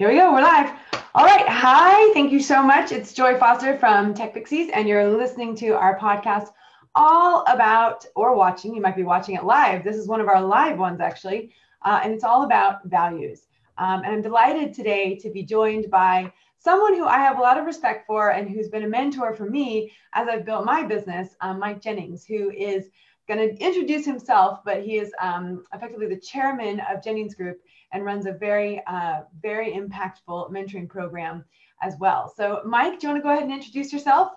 Here we go. We're live. All right. Hi. Thank you so much. It's Joy Foster from Tech Pixies, and you're listening to our podcast all about or watching. You might be watching it live. This is one of our live ones, actually, uh, and it's all about values. Um, and I'm delighted today to be joined by someone who I have a lot of respect for and who's been a mentor for me as I've built my business, um, Mike Jennings, who is going to introduce himself, but he is um, effectively the chairman of Jennings Group and runs a very, uh, very impactful mentoring program as well. So, Mike, do you want to go ahead and introduce yourself?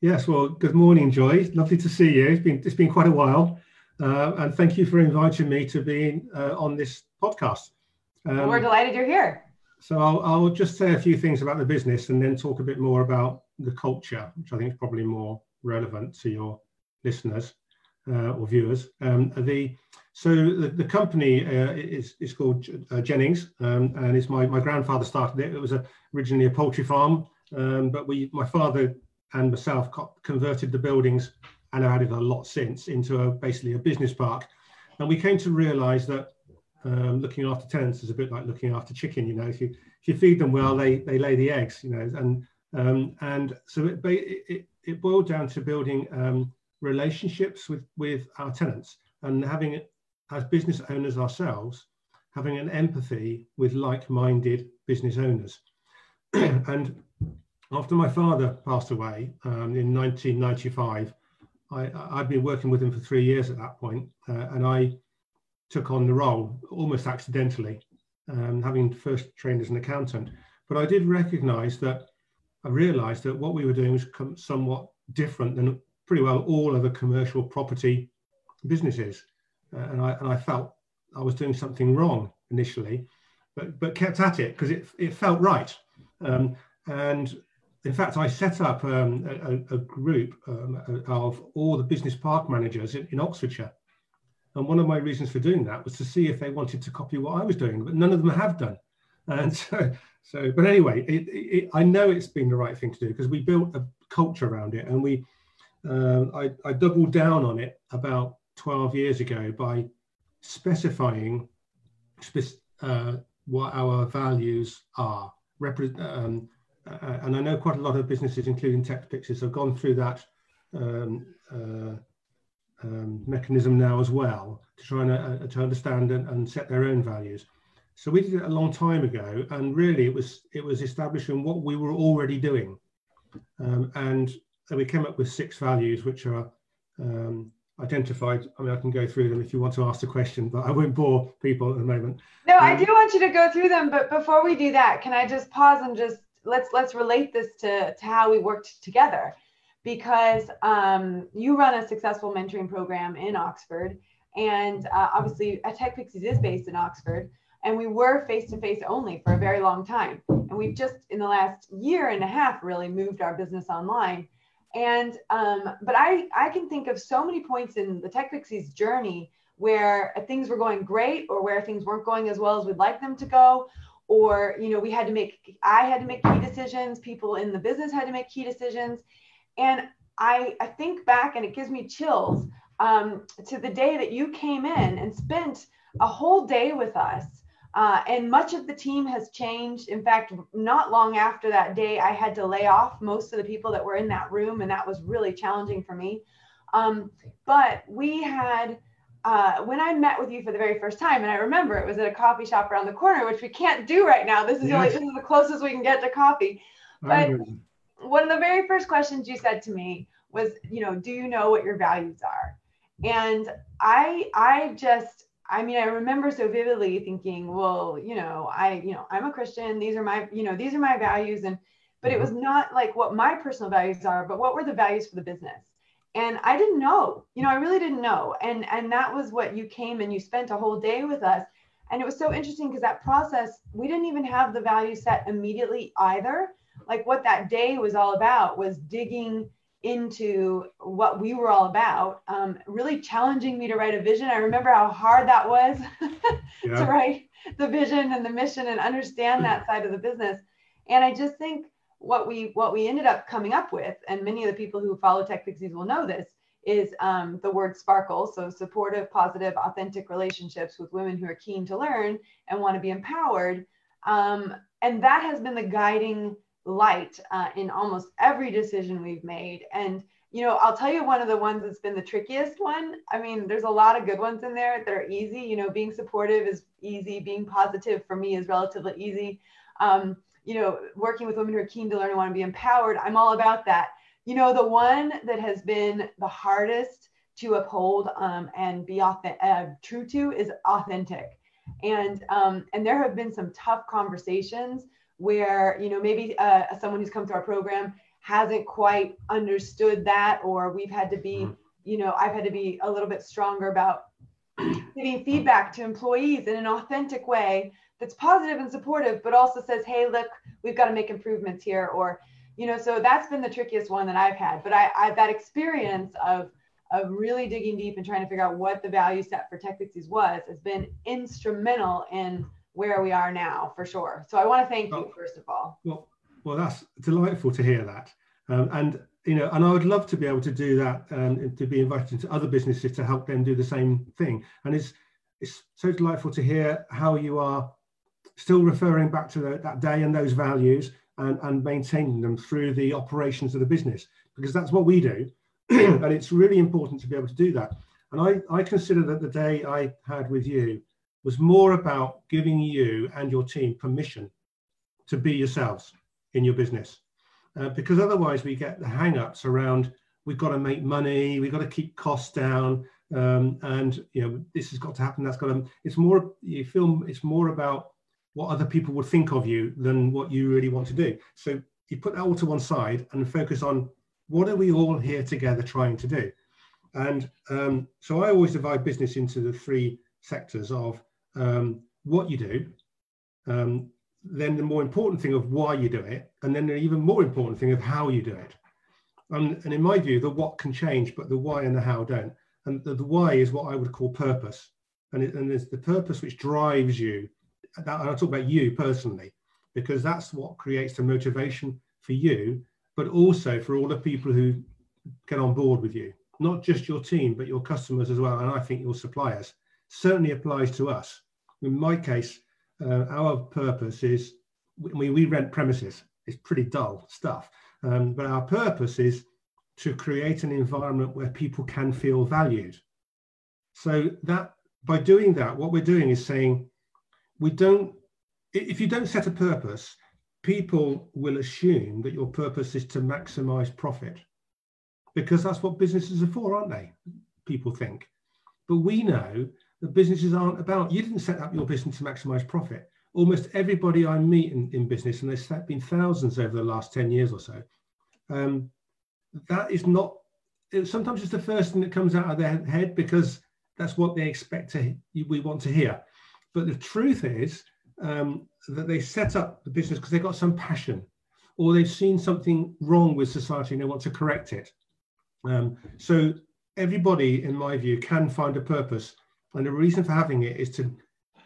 Yes. Well, good morning, Joy. Lovely to see you. It's been it's been quite a while, uh, and thank you for inviting me to be uh, on this podcast. Um, well, we're delighted you're here. So I'll, I'll just say a few things about the business and then talk a bit more about the culture, which I think is probably more relevant to your listeners uh, or viewers. Um, the so the, the company uh, is, is called uh, Jennings, um, and it's my, my grandfather started it. It was a, originally a poultry farm, um, but we my father and myself converted the buildings and have added a lot since into a, basically a business park. And we came to realise that um, looking after tenants is a bit like looking after chicken. You know, if you if you feed them well, they they lay the eggs. You know, and um, and so it, it, it boiled down to building um, relationships with with our tenants and having as business owners ourselves, having an empathy with like-minded business owners. and after my father passed away um, in 1995, I, I'd been working with him for three years at that point, uh, and I took on the role almost accidentally, um, having first trained as an accountant. But I did recognise that I realised that what we were doing was somewhat different than pretty well all of the commercial property businesses uh, and I and I felt I was doing something wrong initially, but but kept at it because it it felt right. Um, and in fact, I set up um, a, a, group um, of all the business park managers in, in, Oxfordshire. And one of my reasons for doing that was to see if they wanted to copy what I was doing, but none of them have done. And so, so but anyway, it, it, I know it's been the right thing to do because we built a culture around it and we, uh, I, I doubled down on it about 12 years ago by specifying uh, what our values are. Um, uh, and I know quite a lot of businesses, including Tech Pixies, have gone through that um, uh, um, mechanism now as well to try and uh, to understand and, and, set their own values. So we did it a long time ago, and really it was it was establishing what we were already doing, um, and we came up with six values, which are um, identified. I mean, I can go through them if you want to ask the question, but I won't bore people at the moment. No, um, I do want you to go through them, but before we do that, can I just pause and just let's let's relate this to to how we worked together, because um, you run a successful mentoring program in Oxford, and uh, obviously, Tech Pixies is based in Oxford. And we were face to face only for a very long time. And we've just, in the last year and a half, really moved our business online and um, but I I can think of so many points in the Tech Pixies journey where things were going great or where things weren't going as well as we'd like them to go. Or you know we had to make i had to make key decisions. People in the business had to make key decisions. And i i think back and it gives me chills um, to the day that you came in and spent a whole day with us uh, and much of the team has changed. In fact, not long after that day, I had to lay off most of the people that were in that room, and that was really challenging for me. Um, but we had, uh, when I met with you for the very first time, and I remember it was at a coffee shop around the corner, which we can't do right now. This is, yes. this is the closest we can get to coffee. But one of the very first questions you said to me was, you know, do you know what your values are? And I, I just, I mean, I remember so vividly thinking, well, you know, I, you know, I'm a Christian. These are my, you know, these are my values. And, but it was mm-hmm. not like what my personal values are, but what were the values for the business? And I didn't know, you know, I really didn't know. And, and that was what you came and you spent a whole day with us. And it was so interesting because that process, we didn't even have the value set immediately either. Like what that day was all about was digging into what we were all about, um, really challenging me to write a vision. I remember how hard that was yeah. to write the vision and the mission and understand that side of the business. And I just think what we what we ended up coming up with, and many of the people who follow Tech Pixies will know this, is um, the word sparkle. So supportive, positive, authentic relationships with women who are keen to learn and want to be empowered. Um, and that has been the guiding light uh, in almost every decision we've made. And, you know, I'll tell you one of the ones that's been the trickiest one. I mean, there's a lot of good ones in there that are easy. You know, being supportive is easy, being positive for me is relatively easy. Um, you know, working with women who are keen to learn and want to be empowered, I'm all about that. You know, the one that has been the hardest to uphold um, and be authentic, uh, true to is authentic. And um, and there have been some tough conversations where you know maybe uh, someone who's come through our program hasn't quite understood that, or we've had to be, mm-hmm. you know, I've had to be a little bit stronger about giving feedback to employees in an authentic way that's positive and supportive, but also says, hey, look, we've got to make improvements here, or you know, so that's been the trickiest one that I've had. But I, I that experience of of really digging deep and trying to figure out what the value set for Tech Pixies was has been instrumental in where we are now for sure. So I want to thank you first of all. Well, well, that's delightful to hear that. Um, and you know, and I would love to be able to do that um, to be invited into other businesses to help them do the same thing. And it's it's so delightful to hear how you are still referring back to the, that day and those values and, and maintaining them through the operations of the business because that's what we do and it's really important to be able to do that. And I, I consider that the day I had with you was more about giving you and your team permission to be yourselves in your business. Uh, because otherwise we get the hang-ups around we've got to make money, we've got to keep costs down, um, and you know this has got to happen. That's got to. It's more you feel it's more about what other people would think of you than what you really want to do. So you put that all to one side and focus on what are we all here together trying to do? And um, so I always divide business into the three sectors of um, what you do, um, then the more important thing of why you do it, and then the even more important thing of how you do it. And, and in my view, the what can change, but the why and the how don't. And the, the why is what I would call purpose. And, it, and it's the purpose which drives you. That, and I talk about you personally, because that's what creates the motivation for you but also for all the people who get on board with you, not just your team, but your customers as well. And I think your suppliers certainly applies to us. In my case, uh, our purpose is we, we rent premises. It's pretty dull stuff. Um, but our purpose is to create an environment where people can feel valued. So that by doing that, what we're doing is saying we don't, if you don't set a purpose, people will assume that your purpose is to maximize profit because that's what businesses are for, aren't they? People think. But we know that businesses aren't about, you didn't set up your business to maximize profit. Almost everybody I meet in, in business, and there's been thousands over the last 10 years or so, um, that is not, it, sometimes it's the first thing that comes out of their head because that's what they expect to, we want to hear. But the truth is, um, that they set up the business because they've got some passion or they've seen something wrong with society and they want to correct it. Um, so everybody, in my view, can find a purpose. And the reason for having it is to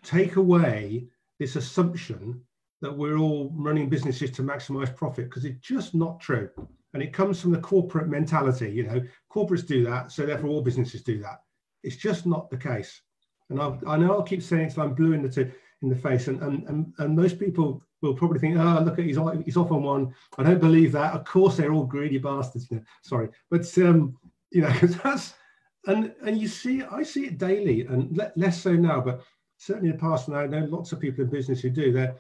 take away this assumption that we're all running businesses to maximize profit because it's just not true. And it comes from the corporate mentality. You know, corporates do that, so therefore all businesses do that. It's just not the case. And I've, i know I'll keep saying it until I'm blue in the two in the face. And, and, and, and most people will probably think, oh, look, he's, he's off on one. I don't believe that. Of course, they're all greedy bastards. Sorry. But, um, you know, that's, and, and you see, I see it daily and le- less so now, but certainly in the past, and I know lots of people in business who do that.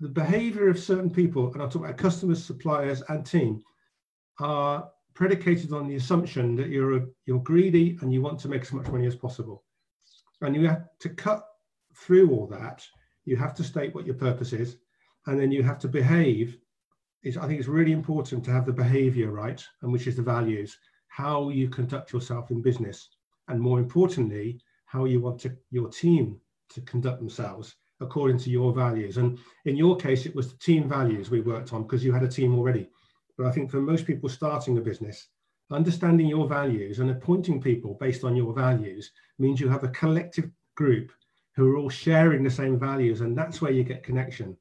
The behavior of certain people, and I'll talk about customers, suppliers, and team, are predicated on the assumption that you're a, you're greedy and you want to make as much money as possible, and you have to cut through all that, you have to state what your purpose is, and then you have to behave. Is I think it's really important to have the behavior right, and which is the values, how you conduct yourself in business, and more importantly, how you want to, your team to conduct themselves according to your values. And in your case, it was the team values we worked on because you had a team already. But I think for most people starting a business, understanding your values and appointing people based on your values means you have a collective group who are all sharing the same values, and that's where you get connection.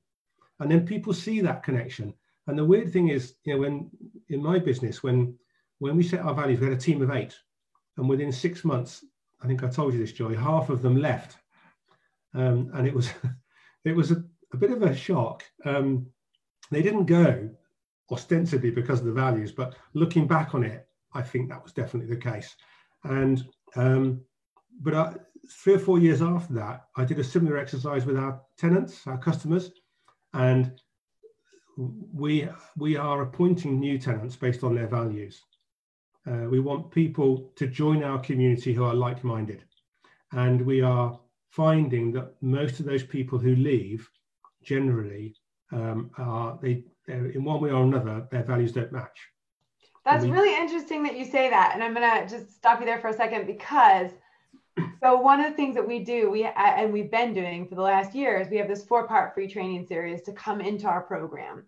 And then people see that connection. And the weird thing is, you know, when in my business, when when we set our values, we had a team of eight, and within six months, I think I told you this, Joy, half of them left, um, and it was it was a, a bit of a shock. Um, they didn't go ostensibly because of the values, but looking back on it, I think that was definitely the case. And um, but I, three or four years after that, I did a similar exercise with our tenants, our customers, and we we are appointing new tenants based on their values. Uh, we want people to join our community who are like-minded, and we are finding that most of those people who leave generally um, are they in one way or another their values don't match. That's we, really interesting that you say that, and I'm gonna just stop you there for a second because so one of the things that we do, we and we've been doing for the last years, we have this four-part free training series to come into our program,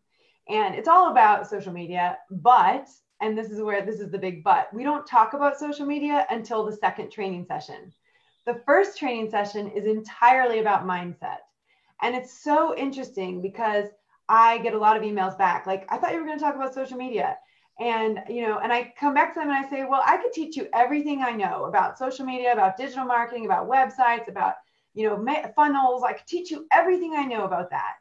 and it's all about social media. But and this is where this is the big but. We don't talk about social media until the second training session. The first training session is entirely about mindset, and it's so interesting because I get a lot of emails back like I thought you were going to talk about social media. And you know and i come back to them and i say well i could teach you everything i know about social media about digital marketing about websites about you know funnels. I could teach you everything i know about that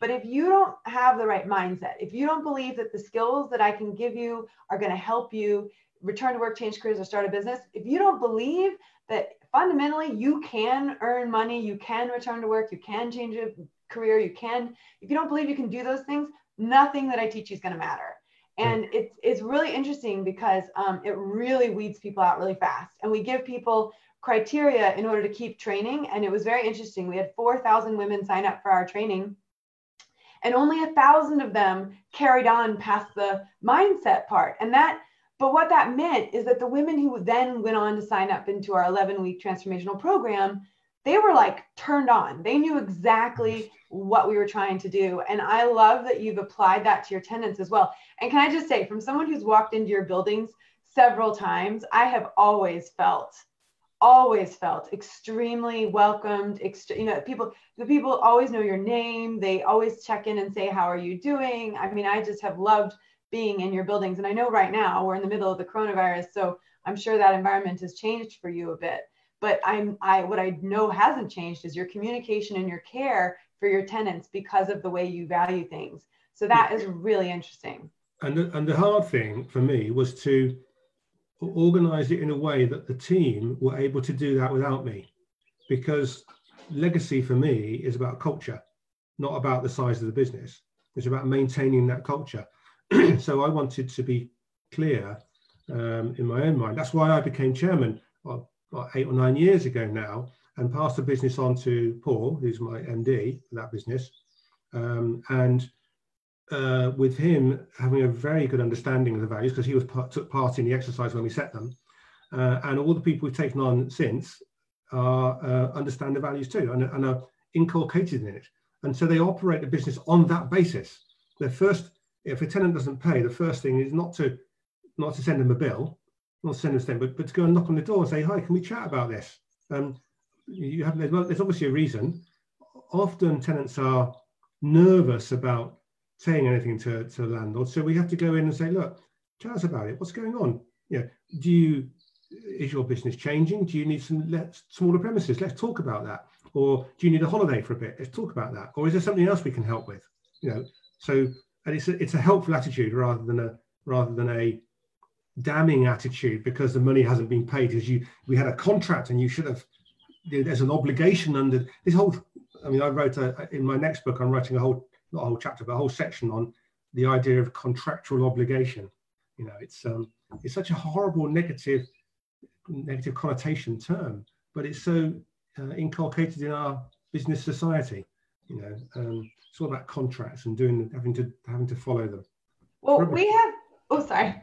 but if you don't have the right mindset if you don't believe that the skills that i can give you are going to help you return to work change careers or start a business if you don't believe that fundamentally you can earn money you can return to work you can change a career you can if you don't believe you can do those things nothing that i teach you is going to matter and it's, it's really interesting because um, it really weeds people out really fast. And we give people criteria in order to keep training. And it was very interesting. We had 4,000 women sign up for our training, and only a thousand of them carried on past the mindset part. And that, but what that meant is that the women who then went on to sign up into our 11 week transformational program they were like turned on. They knew exactly what we were trying to do. And I love that you've applied that to your tenants as well. And can I just say, from someone who's walked into your buildings several times, I have always felt, always felt extremely welcomed. Ext- you know, people, the people always know your name. They always check in and say, How are you doing? I mean, I just have loved being in your buildings. And I know right now we're in the middle of the coronavirus. So I'm sure that environment has changed for you a bit but i'm i what i know hasn't changed is your communication and your care for your tenants because of the way you value things so that is really interesting and the, and the hard thing for me was to organize it in a way that the team were able to do that without me. Because legacy for me is about culture not about the size of the business. It's about maintaining that culture. So i wanted to be clear um, in my own mind. That's why i became chairman about eight or nine years ago now and passed the business on to Paul, who's my MD for that business. Um, and uh, with him having a very good understanding of the values, because he was part, took part in the exercise when we set them, uh, and all the people we've taken on since are, uh, understand the values too and, and, are inculcated in it. And so they operate the business on that basis. The first, if a tenant doesn't pay, the first thing is not to not to send them a bill, not send us then, but, but to go and knock on the door and say, hi, can we chat about this? Um, you have, well, there's obviously a reason. Often tenants are nervous about saying anything to, to the landlord. So we have to go in and say, look, tell us about it. What's going on? Yeah. Do you, is your business changing? Do you need some let, smaller premises? Let's talk about that. Or do you need a holiday for a bit? Let's talk about that. Or is there something else we can help with? You know, so and it's a, it's a helpful attitude rather than a rather than a damning attitude because the money hasn't been paid because you we had a contract and you should have there's an obligation under this whole i mean i wrote a, in my next book i'm writing a whole not a whole chapter but a whole section on the idea of contractual obligation you know it's um it's such a horrible negative negative connotation term but it's so uh, inculcated in our business society you know um it's all about contracts and doing having to having to follow them well we have oh sorry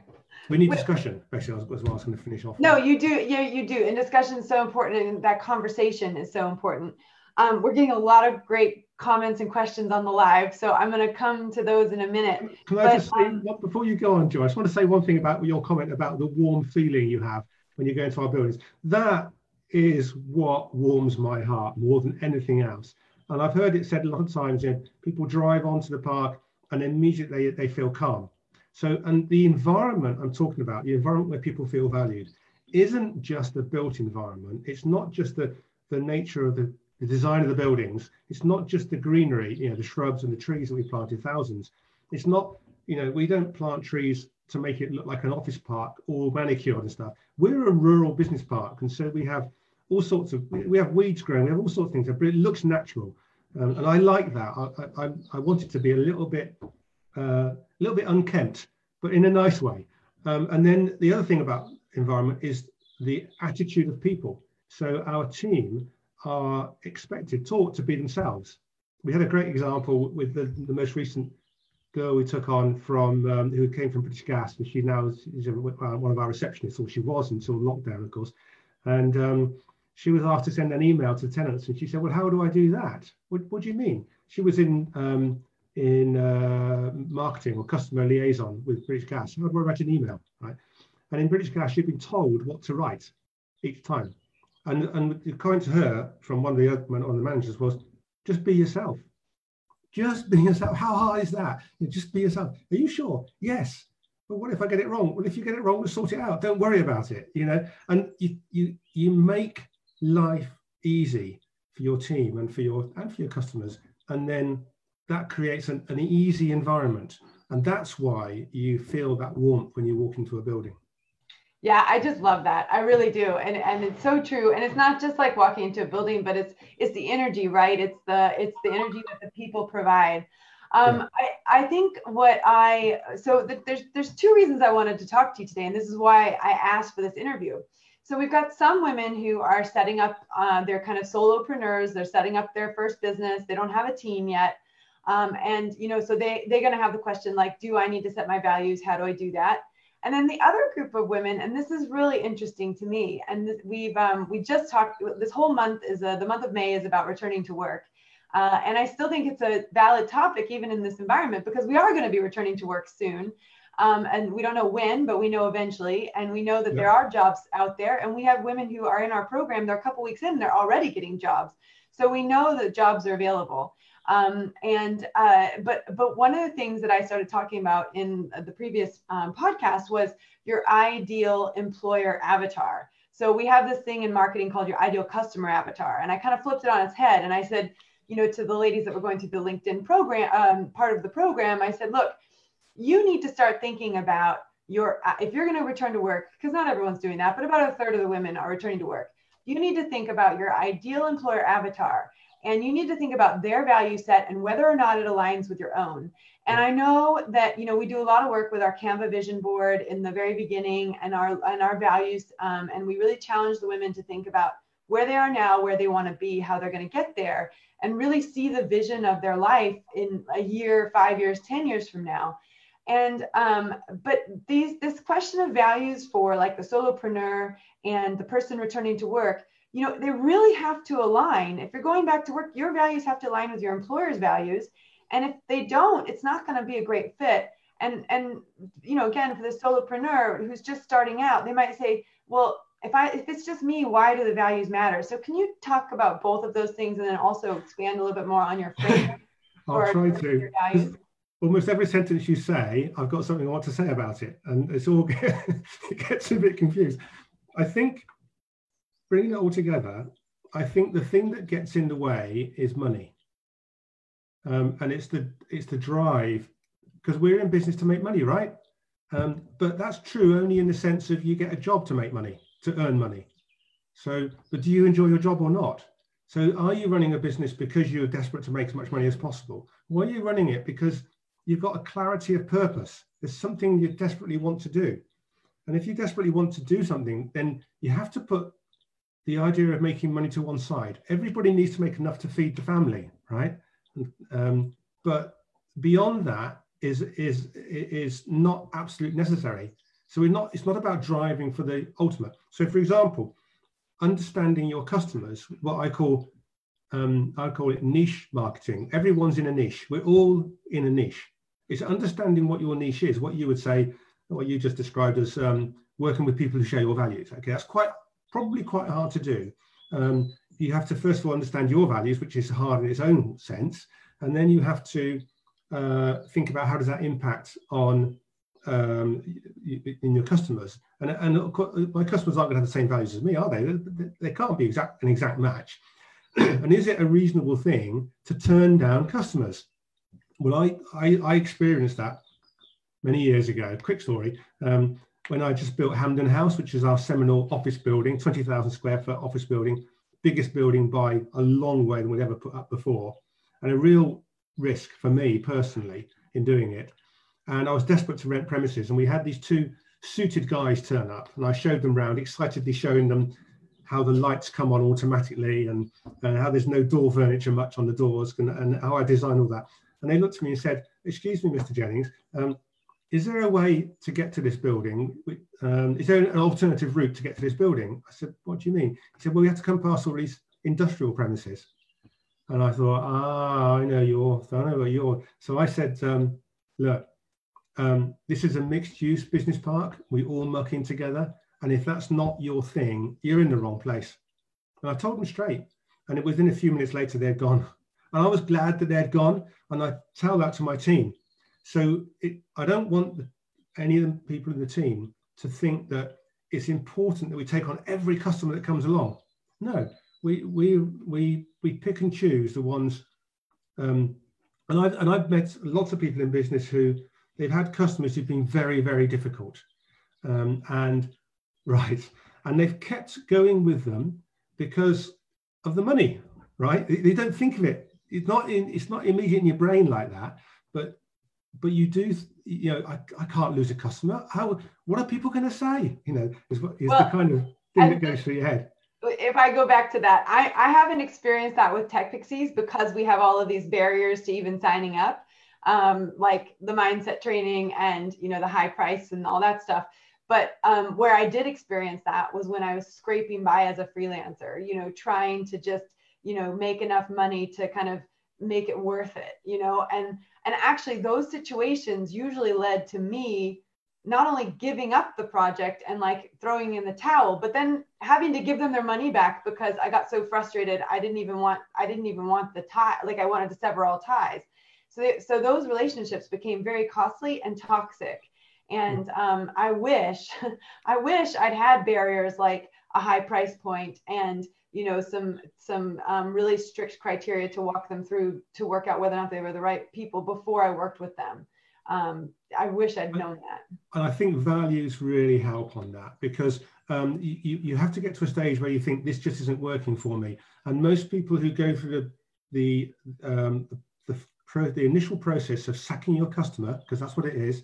we need discussion, basically, as well. I was going to finish off. No, you do. Yeah, you do. And discussion is so important, and that conversation is so important. Um, we're getting a lot of great comments and questions on the live, so I'm going to come to those in a minute. Can I just say, um, before you go on, Joy, I just want to say one thing about your comment about the warm feeling you have when you go into our buildings. That is what warms my heart more than anything else. And I've heard it said a lot of times, you know, people drive onto the park and immediately they feel calm. So, and the environment I'm talking about, the environment where people feel valued, isn't just the built environment. It's not just the, the nature of the the design of the buildings. It's not just the greenery, you know, the shrubs and the trees that we planted thousands. It's not, you know, we don't plant trees to make it look like an office park all manicured and stuff. We're a rural business park, and so we have all sorts of we have weeds growing, we have all sorts of things, but it looks natural, um, and I like that. I, I, I want it to be a little bit uh, a little bit unkempt, but in a nice way. Um, and then the other thing about environment is the attitude of people. So our team are expected, taught to be themselves. We had a great example with the, the most recent girl we took on from um, who came from British Gas, and she now is, is a, one of our receptionists, or she was until lockdown, of course. And um, she was asked to send an email to the tenants, and she said, "Well, how do I do that? What, what do you mean?" She was in um, in uh, marketing or customer liaison with British Gas. How do I write an email, right? And in British Gas, she'd been told what to write each time. And, and the comment to her from one of the one of the managers was, just be yourself. Just be yourself. How hard is that? Just be yourself. Are you sure? Yes. But what if I get it wrong? Well, if you get it wrong, we'll sort it out. Don't worry about it. You know, and you you you make life easy for your team and for your and for your customers, and then that creates an, an easy environment. And that's why you feel that warmth when you walk into a building. Yeah, I just love that. I really do. And and it's so true. And it's not just like walking into a building, but it's it's the energy, right? It's the it's the energy that the people provide. Um. I, I think what I so th- there's there's two reasons I wanted to talk to you today, and this is why I asked for this interview. So we've got some women who are setting up, uh, they're kind of solopreneurs. They're setting up their first business. They don't have a team yet, um, and you know, so they they're going to have the question like, do I need to set my values? How do I do that? And then the other group of women, and this is really interesting to me, and this, we've um, we just talked. This whole month is a, the month of May is about returning to work, uh, and I still think it's a valid topic even in this environment because we are going to be returning to work soon, um, and we don't know when, but we know eventually, and we know that yeah. there are jobs out there, and we have women who are in our program. They're a couple weeks in, they're already getting jobs, so we know that jobs are available. Um, and uh, but but one of the things that I started talking about in the previous um, podcast was your ideal employer avatar. So we have this thing in marketing called your ideal customer avatar, and I kind of flipped it on its head, and I said, you know, to the ladies that were going through the LinkedIn program, um, part of the program, I said, look, you need to start thinking about your uh, if you're going to return to work, because not everyone's doing that, but about a third of the women are returning to work. You need to think about your ideal employer avatar and you need to think about their value set and whether or not it aligns with your own. And i know that you know we do a lot of work with our canva vision board in the very beginning and our and our values um, and we really challenge the women to think about where they are now where they want to be how they're going to get there and really see the vision of their life in a year five years ten years from now. And um, but these this question of values for like the solopreneur and the person returning to work you know, they really have to align. If you're going back to work, your values have to align with your employer's values. And if they don't, it's not going to be a great fit. And and you know, again, for the solopreneur who's just starting out, they might say, well, if I if it's just me, why do the values matter? So can you talk about both of those things and then also expand a little bit more on your framework? I'll try to. Almost every sentence you say, I've got something I want to say about it, and it's all it gets a bit confused. I think bringing it all together, I think the thing that gets in the way is money. Um, and it's the it's the drive because we're in business to make money, right? Um, but that's true only in the sense of you get a job to make money, to earn money. So, but do you enjoy your job or not? So, are you running a business because you're desperate to make as much money as possible? Or are you running it because you've got a clarity of purpose? There's something you desperately want to do. And if you desperately want to do something, then you have to put the idea of making money to one side. Everybody needs to make enough to feed the family, right? Um, but beyond that is is is not absolutely necessary. So we're not. It's not about driving for the ultimate. So, for example, understanding your customers, what I call um, I call it niche marketing. Everyone's in a niche. We're all in a niche. It's understanding what your niche is. What you would say, what you just described as um, working with people who share your values. Okay, that's quite probably quite hard to do. Um, you have to first of all understand your values, which is hard in its own sense, and then you have to uh, think about how does that impact on um, in your customers. And, and my customers aren't going to have the same values as me, are they? They, they can't be exact an exact match. and is it a reasonable thing to turn down customers? Well, I, I, I experienced that many years ago. Quick story. Um, when I just built Hampden House, which is our seminal office building, 20,000 square foot office building, biggest building by a long way than we'd ever put up before, and a real risk for me personally in doing it. And I was desperate to rent premises, and we had these two suited guys turn up, and I showed them around, excitedly showing them how the lights come on automatically and, and how there's no door furniture much on the doors and, and how I design all that. And they looked at me and said, "Excuse me, Mr. Jennings, um, is there a way to get to this building? Um, is there an alternative route to get to this building? I said, what do you mean? He said, well, we have to come past all these industrial premises. And I thought, ah, I know you're, I know you're. So I said, um, look, um, this is a mixed use business park. We all muck in together. And if that's not your thing, you're in the wrong place. And I told them straight. And it was within a few minutes later, they'd gone. And I was glad that they'd gone. And I tell that to my team. So it, I don't want any of the people in the team to think that it's important that we take on every customer that comes along. No, we we we we pick and choose the ones. Um, and I've and I've met lots of people in business who they've had customers who've been very very difficult, um, and right, and they've kept going with them because of the money. Right, they, they don't think of it. It's not in it's not immediate in your brain like that, but but you do you know I, I can't lose a customer. How what are people going to say? You know is, is well, the kind of thing that goes through your head. if i go back to that i i haven't experienced that with tech pixies because we have all of these barriers to even signing up um, like the mindset training and you know the high price and all that stuff. But um, where i did experience that was when i was scraping by as a freelancer you know trying to just you know make enough money to kind of make it worth it you know and and actually, those situations usually led to me not only giving up the project and like throwing in the towel, but then having to give them their money back because I got so frustrated. I didn't even want, I didn't even want the tie, like I wanted to sever all ties. So, they, so those relationships became very costly and toxic. And um, I wish, I wish I'd had barriers like a high price point and you know some some um, really strict criteria to walk them through to work out whether or not they were the right people before I worked with them. Um, I wish I'd known that. And I think values really help on that because um, you, you have to get to a stage where you think this just isn't working for me. And most people who go through the the um, the, pro, the initial process of sacking your customer because that's what it is.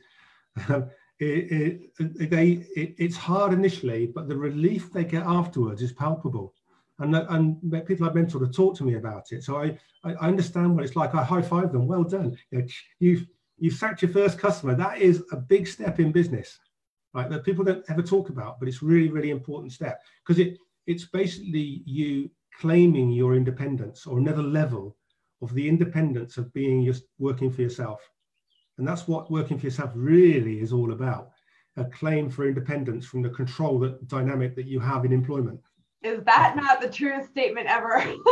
Um, it, it, they, it, it's hard initially, but the relief they get afterwards is palpable and, and people I've mentored have talked to me about it. So I, I understand what it's like. I high five them. Well done. You know, you've you've sacked your first customer. That is a big step in business, right? That people don't ever talk about, but it's really really important step because it it's basically you claiming your independence or another level of the independence of being just working for yourself. And that's what working for yourself really is all about. A claim for independence from the control that dynamic that you have in employment. Is that not the truest statement ever?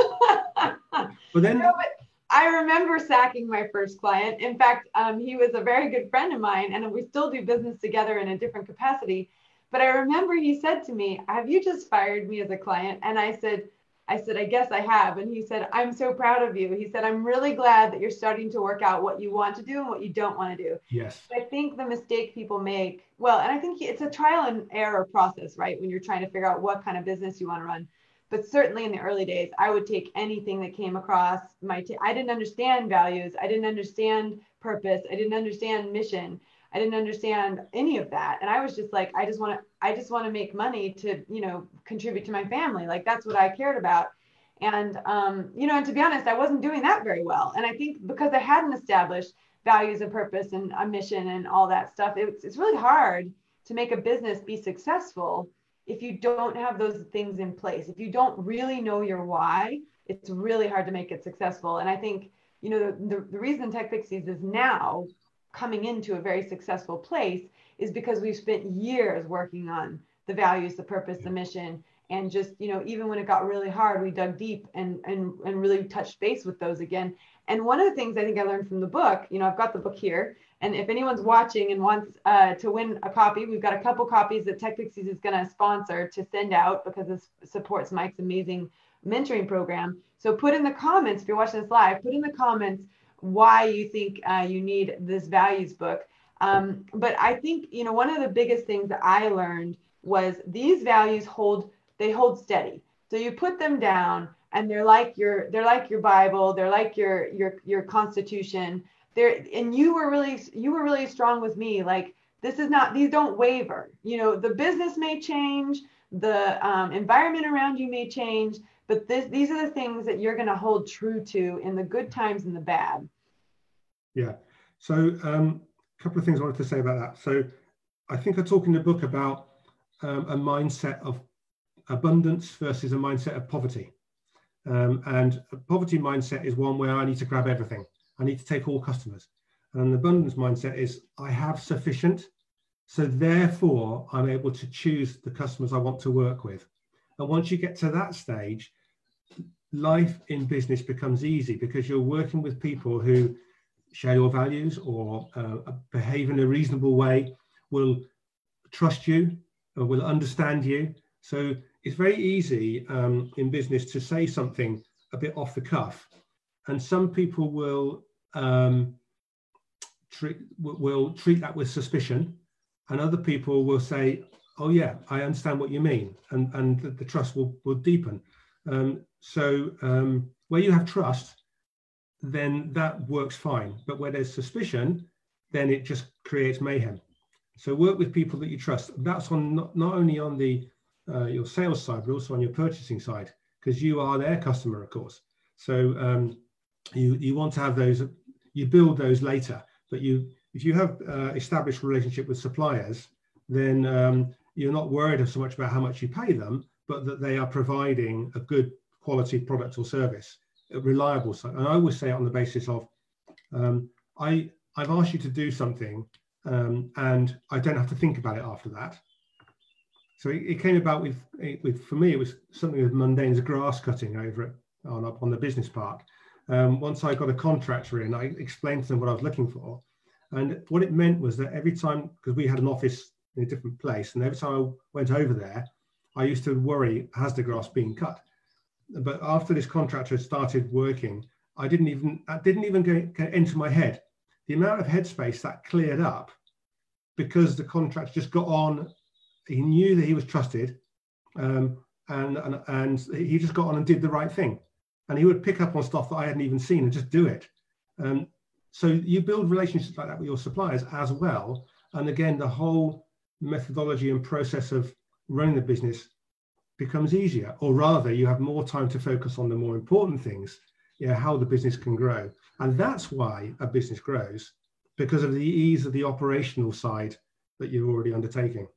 but then no, but I remember sacking my first client. In fact, um, he was a very good friend of mine, and we still do business together in a different capacity. But I remember he said to me, Have you just fired me as a client? And I said, I said, I guess I have. And he said, I'm so proud of you. He said, I'm really glad that you're starting to work out what you want to do and what you don't want to do. Yes. I think the mistake people make, well, and I think it's a trial and error process, right? When you're trying to figure out what kind of business you want to run. But certainly in the early days, I would take anything that came across my, t- I didn't understand values. I didn't understand purpose. I didn't understand mission. I didn't understand any of that. And I was just like, I just want to, I just want to make money to, you know, contribute to my family. Like that's what I cared about. And, um, you know, and to be honest, I wasn't doing that very well. And I think because I hadn't established values and purpose and a mission and all that stuff, it's, it's really hard to make a business be successful if you don't have those things in place. If you don't really know your why, it's really hard to make it successful. And I think, you know, the, the, reason Tech Pixies is now coming into a very successful place is because we've spent years working on the values, the purpose, the mission, and just you know even when it got really hard, we dug deep and and and really touched base with those again. And one of the things I think I learned from the book, you know, I've got the book here, and if anyone's watching and wants uh, to win a copy, we've got a couple copies that Tech Pixies is going to sponsor to send out because this supports Mike's amazing mentoring program. So put in the comments if you're watching this live, put in the comments why you think uh, you need this values book. Um, but I think you know one of the biggest things that I learned was these values hold they hold steady. So you put them down and they're like your they're like your Bible, they're like your your your constitution. They're and you were really you were really strong with me. Like this is not these don't waver. You know the business may change, the um, environment around you may change, but this these are the things that you're going to hold true to in the good times and the bad. Yeah. So um, a couple of things I wanted to say about that. So I think I talk in the book about um, a mindset of abundance versus a mindset of poverty. Um, and a poverty mindset is one where I need to grab everything. I need to take all customers. And an abundance mindset is I have sufficient. So therefore, I'm able to choose the customers I want to work with. And once you get to that stage, life in business becomes easy because you're working with people who share your values or uh, behave in a reasonable way, will trust you, or will understand you. So it's very easy um, in business to say something a bit off the cuff, and some people will um, treat will treat that with suspicion, and other people will say, "Oh yeah, I understand what you mean," and and the, the trust will will deepen. Um, so um, where you have trust, then that works fine. But where there's suspicion, then it just creates mayhem. So work with people that you trust. That's on not, not only on the uh, your sales side, but also on your purchasing side, because you are their customer, of course. So um, you you want to have those. You build those later, but you if you have uh, established relationship with suppliers, then um, you're not worried so much about how much you pay them, but that they are providing a good quality product or service, reliable. So and I always say it on the basis of um, I I've asked you to do something, um, and I don't have to think about it after that so it, it, came about with, with for me, it was something as mundane as grass cutting over it on up on the business park. Um, once I got a contractor in, I explained to them what I was looking for, and what it meant was that every time, because we had an office in a different place, and every time I went over there, I used to worry, has the grass been cut? But after this contractor started working, I didn't even I didn't even get into my head. The amount of headspace that cleared up because the contractor just got on he knew that he was trusted, um, and, and and he just got on and did the right thing. And he would pick up on stuff that I hadn't even seen and just do it. Um, so you build relationships like that with your suppliers as well. And again, the whole methodology and process of running the business becomes easier, or rather, you have more time to focus on the more important things, you know, how the business can grow. And that's why a business grows because of the ease of the operational side that you're already undertaking.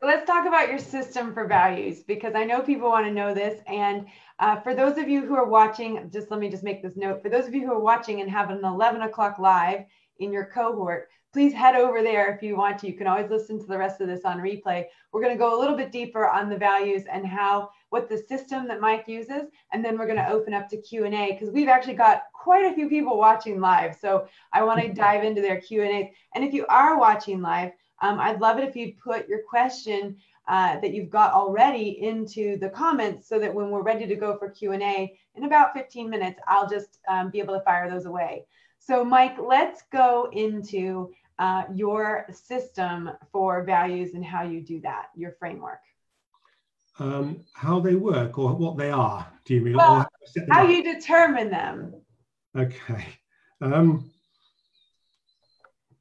So let's talk about your system for values because I know people want to know this. And uh, for those of you who are watching, just let me just make this note. For those of you who are watching and have an 11 o'clock live in your cohort, please head over there if you want to. You can always listen to the rest of this on replay. We're going to go a little bit deeper on the values and how what the system that Mike uses, and then we're going to open up to Q and A because we've actually got quite a few people watching live. So I want to dive into their Q and A. And if you are watching live, um, I'd love it if you'd put your question uh, that you've got already into the comments so that when we're ready to go for Q&A in about 15 minutes, I'll just um, be able to fire those away. So Mike, let's go into uh, your system for values and how you do that, your framework. Um, how they work or what they are, do you mean? Well, how you determine them. Okay. Um,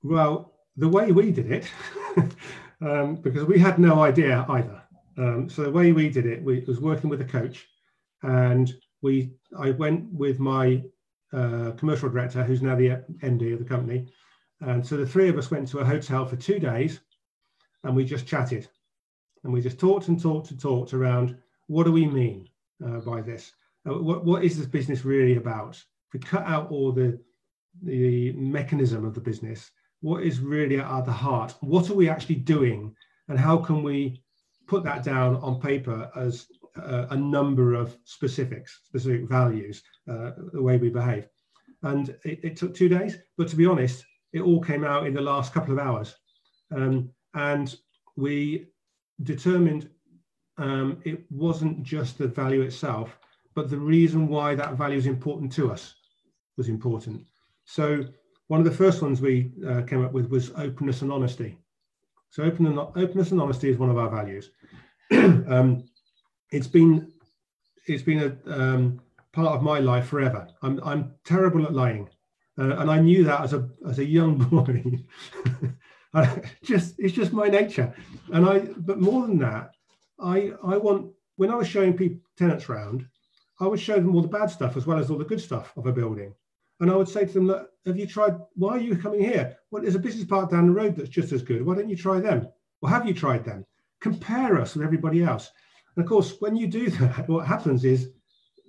well, the way we did it, um, because we had no idea either. Um, so the way we did it, we was working with a coach, and we I went with my uh, commercial director, who's now the MD of the company, and so the three of us went to a hotel for two days, and we just chatted, and we just talked and talked and talked around what do we mean uh, by this? Uh, what what is this business really about? If we cut out all the the mechanism of the business what is really at the heart what are we actually doing and how can we put that down on paper as uh, a number of specifics specific values uh, the way we behave and it, it, took two days but to be honest it all came out in the last couple of hours um, and we determined um, it wasn't just the value itself but the reason why that value is important to us was important. So one of the first ones we uh, came up with was openness and honesty. So open and, openness and honesty is one of our values. um, it's been it's been a um, part of my life forever. I'm I'm terrible at lying, uh, and I knew that as a as a young boy. Just it's just my nature, and I. But more than that, I I want when I was showing people tenants around, I would show them all the bad stuff as well as all the good stuff of a building. And I would say to them, Look, have you tried? Why are you coming here? Well, there's a business park down the road that's just as good. Why don't you try them? Well, have you tried them? Compare us with everybody else. And of course, when you do that, what happens is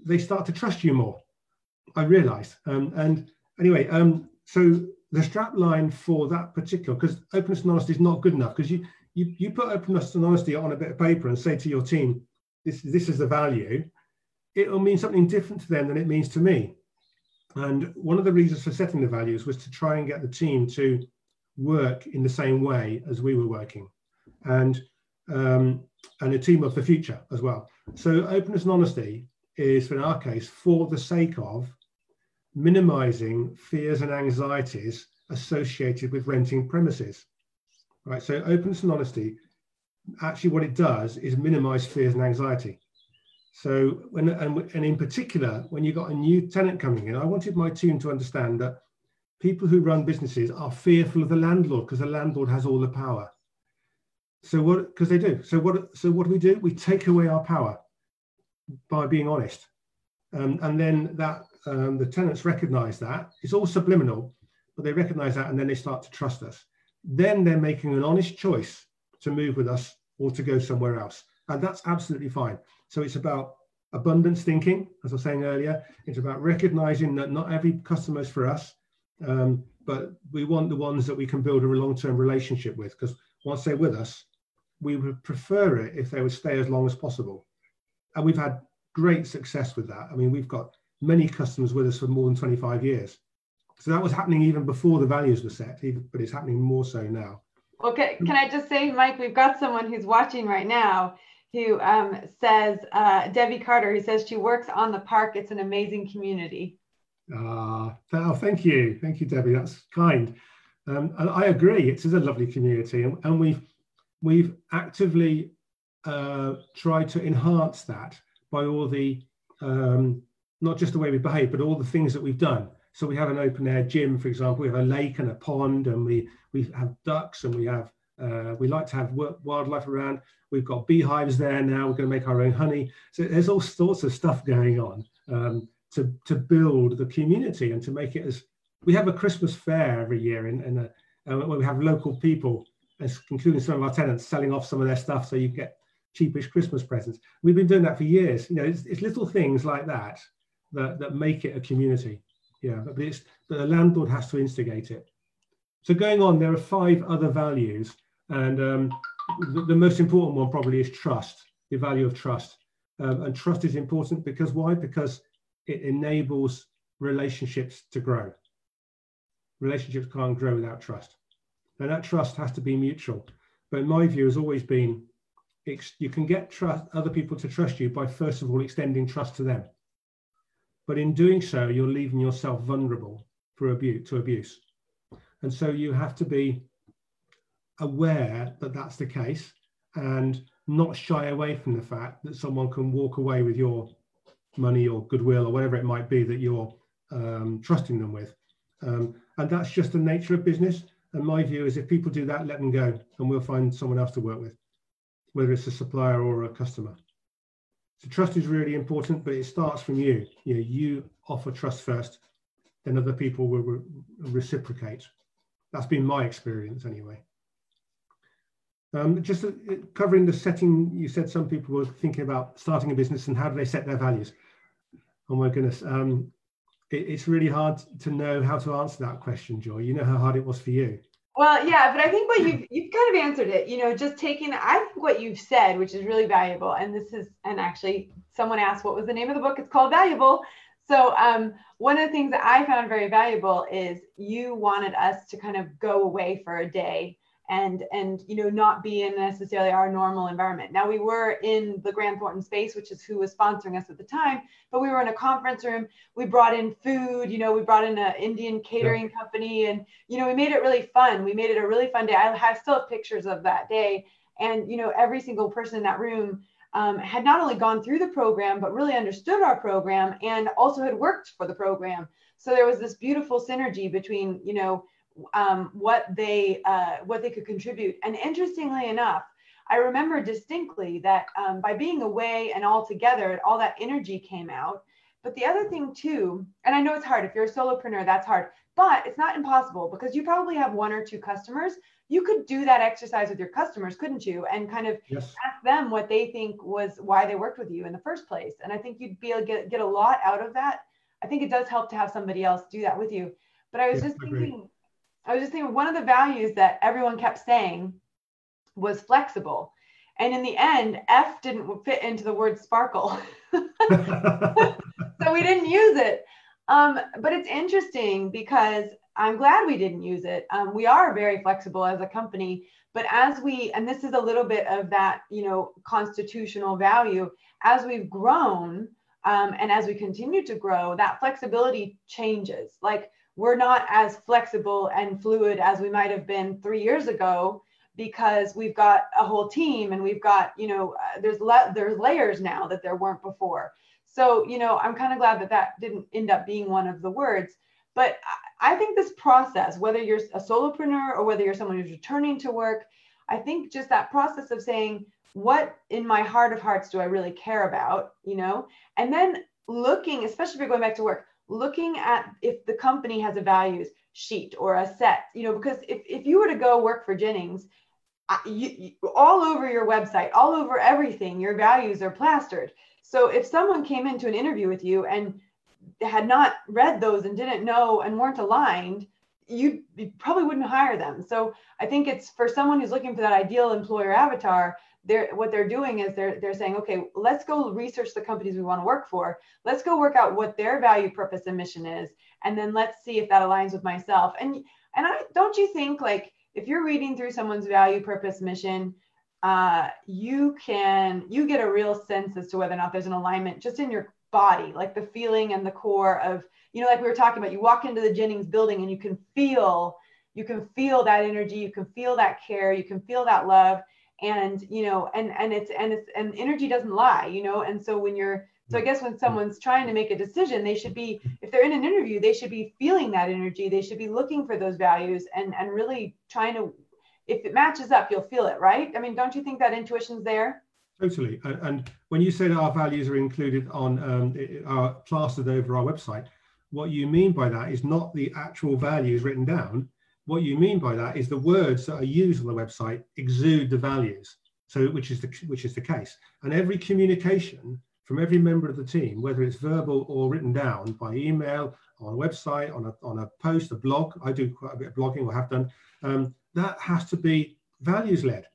they start to trust you more. I realized. Um, and anyway, um, so the strap line for that particular, because openness and honesty is not good enough because you, you, you put openness and honesty on a bit of paper and say to your team, this, this is the value, it will mean something different to them than it means to me. And one of the reasons for setting the values was to try and get the team to work in the same way as we were working, and um, and a team of the future as well. So openness and honesty is, in our case, for the sake of minimizing fears and anxieties associated with renting premises. Right. So openness and honesty, actually, what it does is minimize fears and anxiety. So when and, and in particular, when you got a new tenant coming in, I wanted my team to understand that people who run businesses are fearful of the landlord because the landlord has all the power. So what? Because they do. So what? So what do we do? We take away our power by being honest, um, and then that um, the tenants recognise that it's all subliminal, but they recognise that, and then they start to trust us. Then they're making an honest choice to move with us or to go somewhere else, and that's absolutely fine. So it's about abundance thinking, as I was saying earlier. It's about recognizing that not every customer is for us, um, but we want the ones that we can build a long-term relationship with. Because once they're with us, we would prefer it if they would stay as long as possible. And we've had great success with that. I mean, we've got many customers with us for more than 25 years. So that was happening even before the values were set, but it's happening more so now. Okay, can I just say, Mike, we've got someone who's watching right now who um, says, uh, Debbie Carter, who says she works on the park. It's an amazing community. Ah, uh, thank you. Thank you, Debbie. That's kind. Um, I agree. It is a lovely community, and, and we've we've actively uh, tried to enhance that by all the um, not just the way we behave, but all the things that we've done. So we have an open air gym, for example. We have a lake and a pond, and we we have ducks, and we have uh, we like to have wildlife around. We've got beehives there now. We're going to make our own honey. So there's all sorts of stuff going on um, to, to build the community and to make it as we have a Christmas fair every year in, in a, uh, where we have local people, including some of our tenants, selling off some of their stuff so you get cheapish Christmas presents. We've been doing that for years. You know, it's, it's little things like that, that that make it a community. Yeah, but it's but the landlord has to instigate it. So going on, there are five other values and um, the, the, most important one probably is trust, the value of trust. Um, and trust is important because why? Because it enables relationships to grow. Relationships can't grow without trust. And that trust has to be mutual. But my view, has always been you can get trust other people to trust you by first of all extending trust to them. But in doing so, you're leaving yourself vulnerable for abuse to abuse. And so you have to be aware that that's the case and not shy away from the fact that someone can walk away with your money or goodwill or whatever it might be that you're um, trusting them with. Um, and that's just the nature of business. And my view is if people do that, let them go and we'll find someone else to work with, whether it's a supplier or a customer. So trust is really important, but it starts from you. You, know, you offer trust first, then other people will re reciprocate. That's been my experience anyway. Um, just uh, covering the setting, you said some people were thinking about starting a business and how do they set their values? Oh my goodness. Um, it, it's really hard to know how to answer that question, Joy. You know how hard it was for you. Well, yeah, but I think what you've you've kind of answered it. You know, just taking I think what you've said, which is really valuable, and this is and actually someone asked what was the name of the book. It's called Valuable. So um, one of the things that I found very valuable is you wanted us to kind of go away for a day and and you know not be in necessarily our normal environment. Now we were in the grant thornton space which is who was sponsoring us at the time but we were in a conference room. We brought in food you know we brought in an indian catering yeah. company and you know we made it really fun. We made it a really fun day. I have still have pictures of that day. And you know every single person in that room um, had not only gone through the program but really understood our program and also had worked for the program. So there was this beautiful synergy between you know um, what they uh, what they could contribute. And interestingly enough, I remember distinctly that um, by being away and all together, all that energy came out. But the other thing too, and I know it's hard if you're a solopreneur, that's hard, but it's not impossible because you probably have one or two customers. You could do that exercise with your customers, couldn't you? And kind of yes. ask them what they think was why they worked with you in the first place. And I think you'd be able to get, get a lot out of that. I think it does help to have somebody else do that with you. But I was just thinking, I was just thinking one of the values that everyone kept saying was flexible. And in the end, F didn't fit into the word sparkle. so we didn't use it. Um, but it's interesting because I'm glad we didn't use it. Um, we are very flexible as a company, but as we, and this is a little bit of that, you know, constitutional value, as we've grown um, and as we continue to grow, that flexibility changes. Like we're not as flexible and fluid as we might have been three years ago because we've got a whole team and we've got you know uh, there's there's layers now that there weren't before. So you know i'm kind of glad that that didn't end up being one of the words. But i think this process whether you're a solopreneur or whether you're someone who's returning to work i think just that process of saying what in my heart of hearts do i really care about? you know? And then looking especially if you're going back to work looking at if the company has a values sheet or a set, you know, because if, if you were to go work for Jennings, you, you, all over your website, all over everything, your values are plastered. So if someone came into an interview with you and had not read those and didn't know and weren't aligned, you, you probably wouldn't hire them. So I think it's for someone who's looking for that ideal employer avatar, they're what they're doing is they're they're saying okay let's go research the companies we want to work for. Let's go work out what their value purpose and mission is and then let's see if that aligns with myself. And and i don't you think like if you're reading through someone's value purpose mission uh, you can you get a real sense as to whether or not there's an alignment just in your body like the feeling and the core of you know like we were talking about you walk into the jennings building and you can feel you can feel that energy you can feel that care you can feel that love and you know and and it's and it's and energy doesn't lie you know? And so when you're so i guess when someone's trying to make a decision they should be if they're in an interview they should be feeling that energy. They should be looking for those values and and really trying to if it matches up you'll feel it right? I mean don't you think that intuition's there? Totally. And when you say that our values are included on um, are plastered over our website what you mean by that is not the actual values written down what you mean by that is the words that are used on the website exude the values. So which is the which is the case. And every communication from every member of the team, whether it's verbal or written down by email, on a website, on a, on a post, a blog, I do quite a bit of blogging or have done, um, that has to be values led.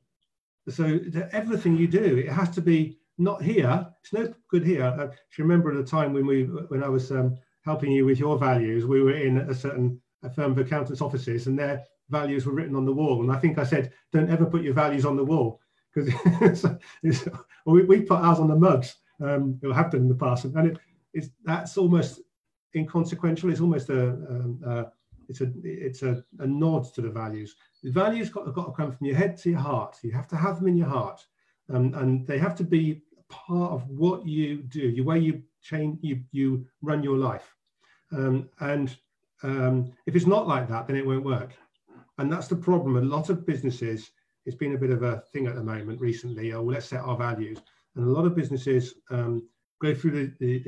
So everything you do, it has to be not here. It's no good here. Uh, if you remember at the time when we when I was um, helping you with your values, we were in a certain a firm of accountants offices and their values were written on the wall. And I think I said, don't ever put your values on the wall because well, we, we, put ours on the mugs. Um, it have done in the past, and it, it's that's almost inconsequential. It's almost a um, uh, it's a it's a, a, nod to the values. The values got, got to come from your head to your heart. You have to have them in your heart, um, and they have to be part of what you do, your way you change, you you run your life, um, and um, if it's not like that, then it won't work. And that's the problem. A lot of businesses, it's been a bit of a thing at the moment recently, oh, let's set our values. And a lot of businesses um, go through the,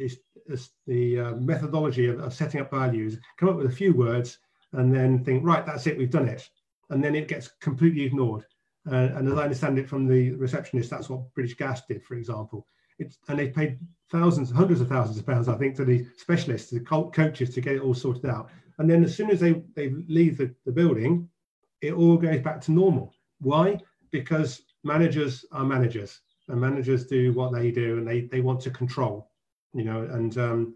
the, the uh, methodology of, of, setting up values, come up with a few words, and then think, right, that's it, we've done it. And then it gets completely ignored. Uh, and as I understand it from the receptionist, that's what British Gas did, for example. It's, and they paid thousands, hundreds of thousands of pounds, I think, to the specialists, the coaches to get it all sorted out. And then as soon as they, they leave the, the building, it all goes back to normal. Why? Because managers are managers and managers do what they do and they, they want to control, you know, and um,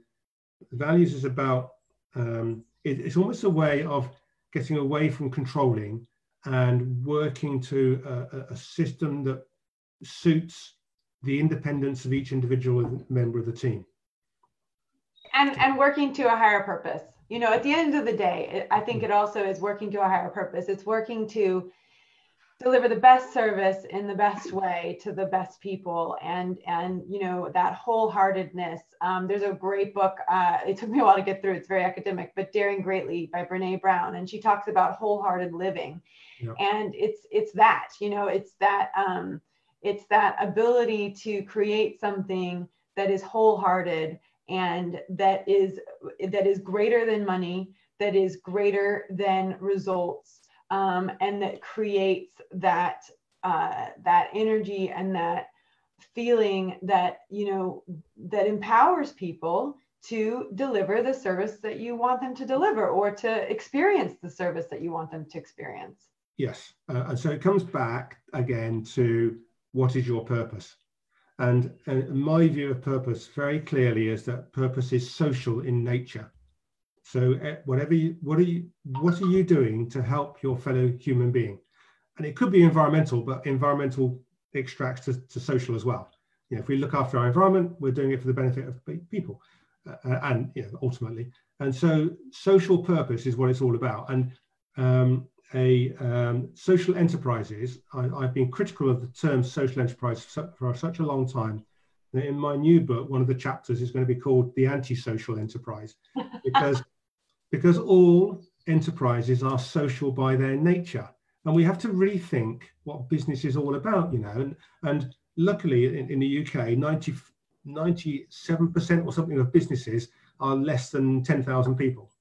values is about, um, it, it's almost a way of getting away from controlling and working to a, a system that suits the independence of each individual member of the team and and working to a higher purpose you know at the end of the day i think it also is working to a higher purpose. It's working to deliver the best service in the best way to the best people and and you know that wholeheartedness. Um, there's a great book uh, it took me a while to get through it's very academic but daring greatly by brene brown and she talks about wholehearted living. Yep. and it's it's that you know it's that um, it's that ability to create something that is wholehearted and that is that is greater than money that is greater than results um, and that creates that uh, that energy and that feeling that you know that empowers people to deliver the service that you want them to deliver or to experience the service that you want them to experience. Yes. Uh, and so it comes back again to what is your purpose and, my view of purpose very clearly is that purpose is social in nature so uh, whatever you, what are you, what are you doing to help your fellow human being? And it could be environmental, but environmental extracts to, to social as well. You know, if we look after our environment, we're doing it for the benefit of people, uh, uh, and you know, ultimately. And so, social purpose is what it's all about. And um, a um, social enterprises, I, have been critical of the term social enterprise for, for such a long time That in my new book, one of the chapters is going to be called the anti-social enterprise, because because all enterprises are social by their nature. And we have to rethink what business is all about, you know. And, and luckily in, in the UK, 90, 97% or something of businesses are less than 10,000 people.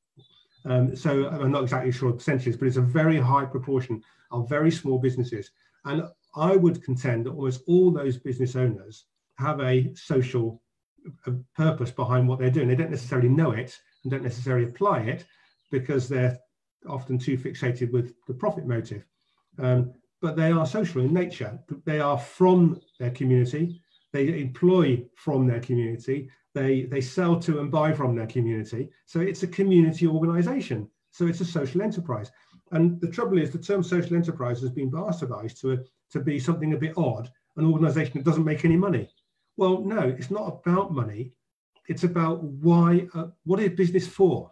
Um, so I'm not exactly sure percentages, but it's a very high proportion of very small businesses. And I would contend that almost all those business owners have a social purpose behind what they're doing. They don't necessarily know it, and don't necessarily apply it because they're often too fixated with the profit motive. Um, but they are social in nature. They are from their community. They employ from their community. They, they sell to and buy from their community. So it's a community organization. So it's a social enterprise. And the trouble is, the term social enterprise has been bastardized to, a, to be something a bit odd, an organization that doesn't make any money. Well, no, it's not about money. It's about why, uh, what is business for?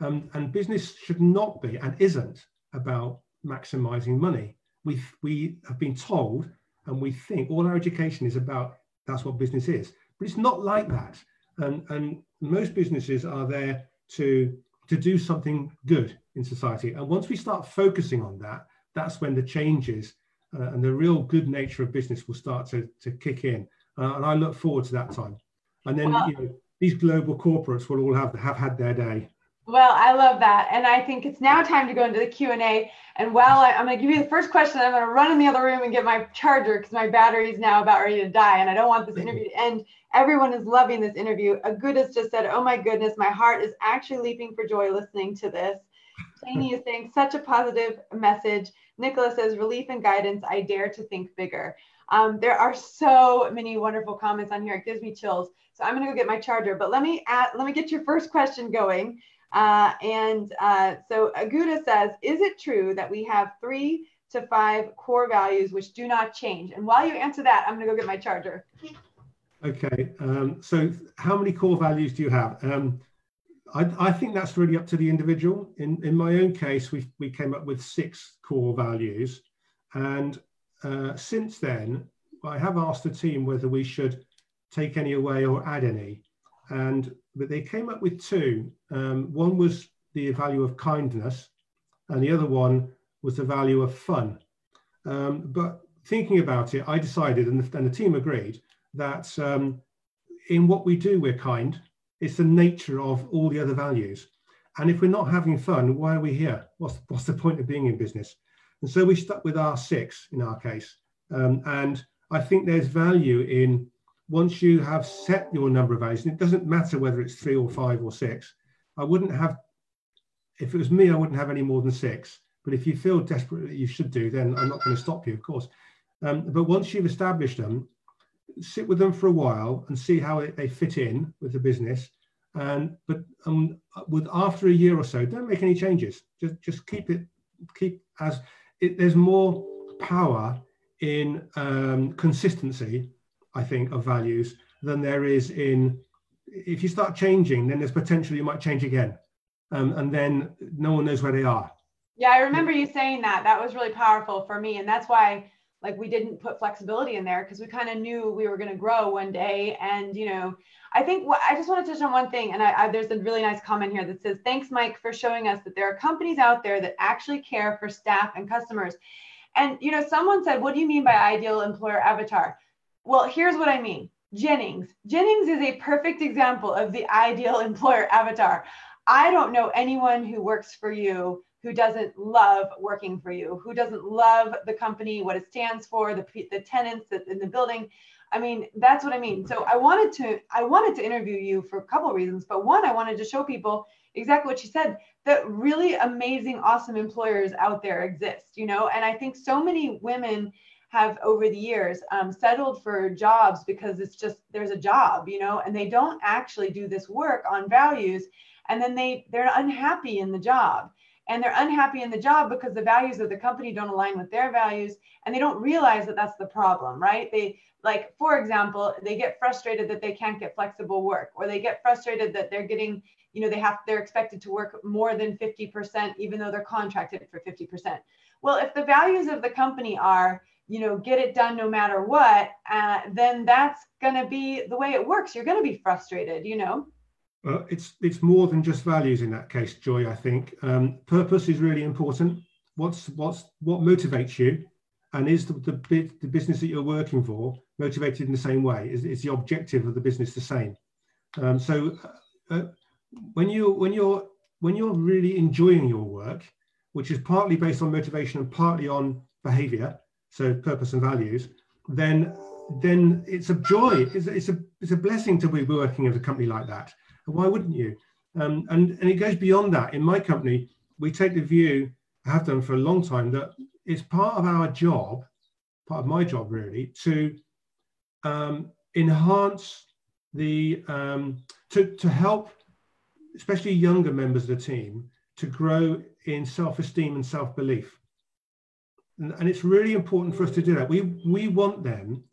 Um, and business should not be and isn't about maximizing money. We, we have been told and we think all our education is about that's what business is. But it's not like that. And, and most businesses are there to, to do something good in society. And once we start focusing on that, that's when the changes uh, and the real good nature of business will start to, to kick in. Uh, and I look forward to that time. And then well, you know, these global corporates will all have have had their day. Well, I love that, and I think it's now time to go into the Q and while I, am going to give you the first question, I'm going to run in the other room and get my charger because my battery is now about ready to die, and I don't want this interview to end. Everyone is loving this interview. Aguda's just said, "Oh my goodness, my heart is actually leaping for joy listening to this." Janie is saying such a positive message. Nicholas says, "Relief and guidance. I dare to think bigger." Um, there are so many wonderful comments on here. It gives me chills. So I'm going to go get my charger. But let me add, let me get your first question going. Uh, and uh, so Aguda says, is it true that we have three to five core values which do not change? And while you answer that, I'm going to go get my charger. Okay. Um, so how many core values do you have? Um, I, I, think that's really up to the individual. In, in my own case, we, we came up with six core values. And uh, since then, I have asked the team whether we should take any away or add any. And but they came up with two. Um, one was the value of kindness, and the other one was the value of fun. Um, but thinking about it, I decided, and the, and the team agreed, that um, in what we do, we're kind. It's the nature of all the other values. And if we're not having fun, why are we here? What's, what's the point of being in business? And so we stuck with our six in our case. Um, and I think there's value in once you have set your number of values, and it doesn't matter whether it's three or five or six. I wouldn't have, if it was me, I wouldn't have any more than six. But if you feel desperate that you should do, then I'm not going to stop you, of course. Um, but once you've established them, sit with them for a while and see how they fit in with the business. And but um, with after a year or so, don't make any changes. Just just keep it keep as it, there's more power in um, consistency, I think, of values than there is in if you start changing, then there's potential you might change again, um, and then no one knows where they are. Yeah, I remember you saying that. That was really powerful for me, and that's why like we didn't put flexibility in there because we kind of knew we were going to grow one day. And you know i think i just want to touch on one thing. And I, I, there's a really nice comment here that says thanks mike for showing us that there are companies out there that actually care for staff and customers. And you know someone said what do you mean by ideal employer avatar well here's what i mean jennings jennings is a perfect example of the ideal employer avatar i don't know anyone who works for you who doesn't love working for you, who doesn't love the company, what it stands for, the, the tenants in the building. I mean, that's what I mean. So I wanted to I wanted to interview you for a couple of reasons, but one, I wanted to show people exactly what she said that really amazing, awesome employers out there exist, you know. And I think so many women have over the years um, settled for jobs because it's just there's a job, you know, and they don't actually do this work on values, and then they they're unhappy in the job. And they're unhappy in the job because the values of the company don't align with their values and they don't realize that that's the problem right? They like for example they get frustrated that they can't get flexible work or they get frustrated that they're getting you know they have they're expected to work more than 50% even though they're contracted for 50% well if the values of the company are you know get it done no matter what uh, then that's going to be the way it works you're going to be frustrated you know well, it's it's more than just values in that case, Joy. I think um, purpose is really important. What's what's what motivates you, and is the, the the business that you're working for motivated in the same way? Is, is the objective of the business the same? Um, so uh, uh, when you when you're when you're really enjoying your work, which is partly based on motivation and partly on behavior, so purpose and values, then then it's a joy. It's, it's a it's a blessing to be working at a company like that why wouldn't you? Um, and, and it goes beyond that. In my company, we take the view, I have done for a long time, that it's part of our job, part of my job really, to um, enhance the, um, to, to help especially younger members of the team to grow in self-esteem and self-belief. And, and it's really important for us to do that. We, we want them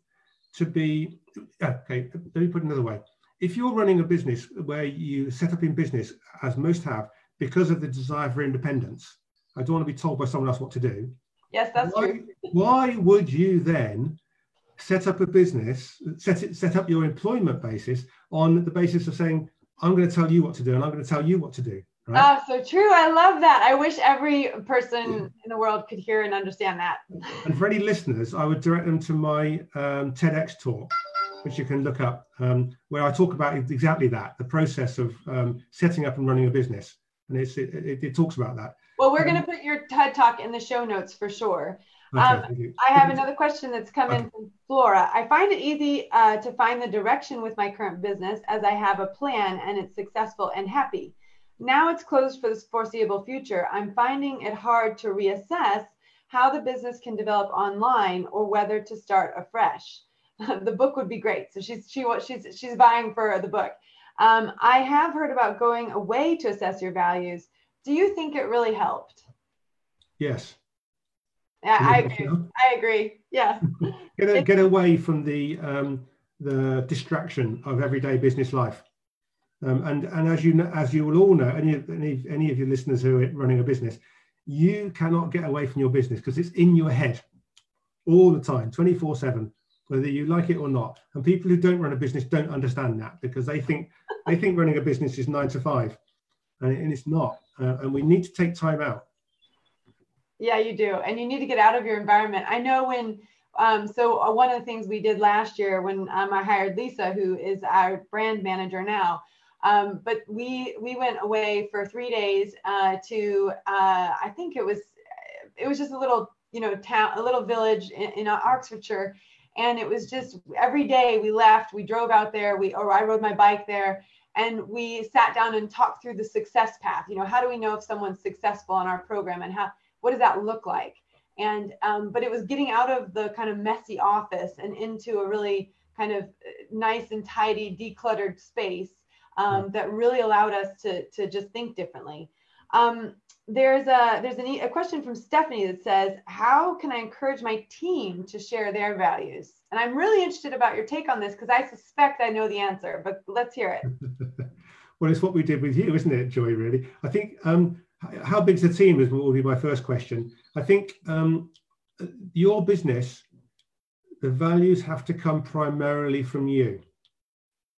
to be, okay, let me put it another way if you're running a business where you set up in business, as most have, because of the desire for independence, I don't want to be told by someone else what to do. Yes, that's why, true. why would you then set up a business, set it, set up your employment basis on the basis of saying, I'm going to tell you what to do and I'm going to tell you what to do? Right? Oh, so true. I love that. I wish every person in the world could hear and understand that. And for any listeners, I would direct them to my um, TEDx talk which you can look up, um, where I talk about exactly that, the process of um, setting up and running a business. And it, it, it, talks about that. Well, we're um, going to put your TED Talk in the show notes for sure. Okay, um, I have another question that's come okay. in from Flora. I find it easy uh, to find the direction with my current business as I have a plan and it's successful and happy. Now it's closed for the foreseeable future. I'm finding it hard to reassess how the business can develop online or whether to start afresh. the book would be great. So she's she she's she's buying for the book. Um, I have heard about going away to assess your values. Do you think it really helped? Yes. Yeah, I agree. I agree. Yeah. get, get away from the um, the distraction of everyday business life. Um, and and as you as you will all know, any any any of your listeners who are running a business, you cannot get away from your business because it's in your head all the time, twenty four seven whether you like it or not. And people who don't run a business don't understand that because they think they think running a business is nine to five, and, and it's not. Uh, and we need to take time out. Yeah, you do, and you need to get out of your environment. I know when. Um, so uh, one of the things we did last year when um, I hired Lisa, who is our brand manager now, um, but we we went away for three days uh, to uh, I think it was it was just a little you know town a little village in, in Oxfordshire. And it was just every day we left we drove out there we or i rode my bike there and we sat down and talked through the success path. You know how do we know if someone's successful in our program and how what does that look like? And um, but it was getting out of the kind of messy office and into a really kind of uh, nice and tidy decluttered space um, that really allowed us to to just think differently um, there's a there's a, a question from Stephanie that says, "How can I encourage my team to share their values?" And I'm really interested about your take on this because I suspect I know the answer, but let's hear it. well, it's what we did with you, isn't it, Joy? Really, I think. Um, how big's the team is will be my first question. I think um, your business, the values have to come primarily from you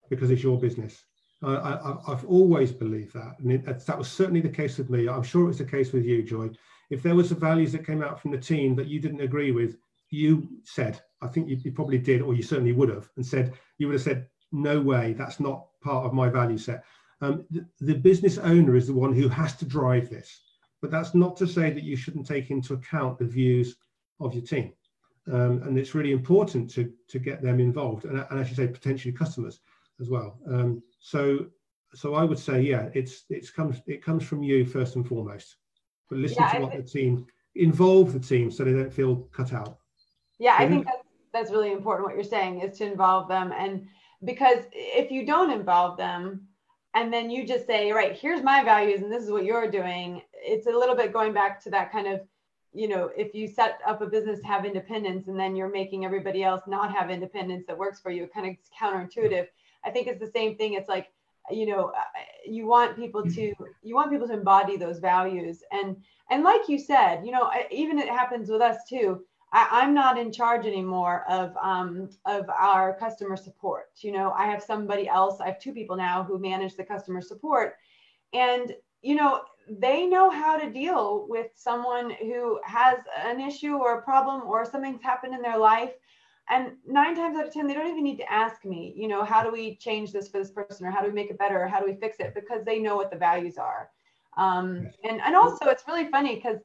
because it's your business. I, have always believed that, and it, that was certainly the case with me. I'm sure it was the case with you, Joy. If there was some values that came out from the team that you didn't agree with, you said, I think you, you probably did, or you certainly would have, and said you would have said, "No way, that's not part of my value set." Um, the, the business owner is the one who has to drive this, but that's not to say that you shouldn't take into account the views of your team. Um, and it's really important to to get them involved, and, and as you say, potentially customers as well. Um, so so I would say, yeah, it's it's comes it comes from you first and foremost. But listen yeah, to what the team involve the team so they don't feel cut out. Yeah, I think that's that's really important. What you're saying is to involve them, and because if you don't involve them, and then you just say, right, here's my values, and this is what you're doing, it's a little bit going back to that kind of you know, if you set up a business to have independence and then you're making everybody else not have independence that works for you, it kind of counterintuitive. I think it's the same thing. It's like, you know, uh, you want people to you want people to embody those values, and and like you said, you know, even it happens with us too. I, am not in charge anymore of um, of our customer support. You know, I have somebody else. I have two people now who manage the customer support, and you know, they know how to deal with someone who has an issue or a problem or something's happened in their life and nine times out of ten they don't even need to ask me you know how do we change this for this person or how do we make it better or how do we fix it because they know what the values are. Um, and and also it's really funny because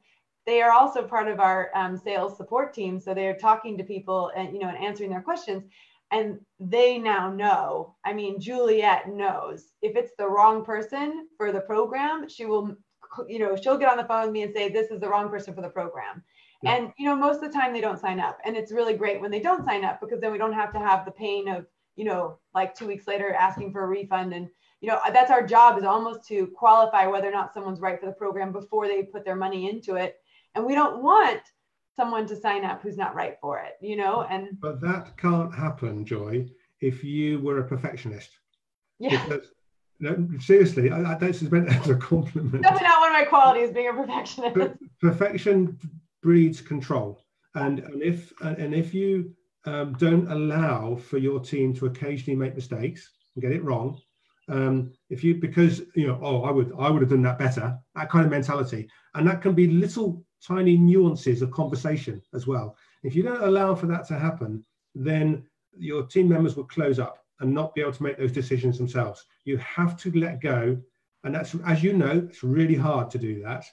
they are also part of our um, sales support team so they're talking to people and you know and answering their questions. And they now know i mean juliet knows if it's the wrong person for the program she will you know she'll get on the phone with me and say this is the wrong person for the program yeah. And you know, most of the time they don't sign up. And it's really great when they don't sign up because then we don't have to have the pain of, you know, like two weeks later asking for a refund. And, you know, that's our job is almost to qualify whether or not someone's right for the program before they put their money into it. And we don't want someone to sign up who's not right for it, you know? And but that can't happen, Joy, if you were a perfectionist. Yeah. Because no, seriously, I, I don't is meant as a compliment. Definitely not one of my qualities, being a perfectionist. perfection breeds control. And, and if and if you um, don't allow for your team to occasionally make mistakes and get it wrong, um, if you because you know oh I would I would have done that better that kind of mentality, and that can be little tiny nuances of conversation as well. If you don't allow for that to happen, then your team members will close up and not be able to make those decisions themselves. You have to let go, and that's as you know, it's really hard to do that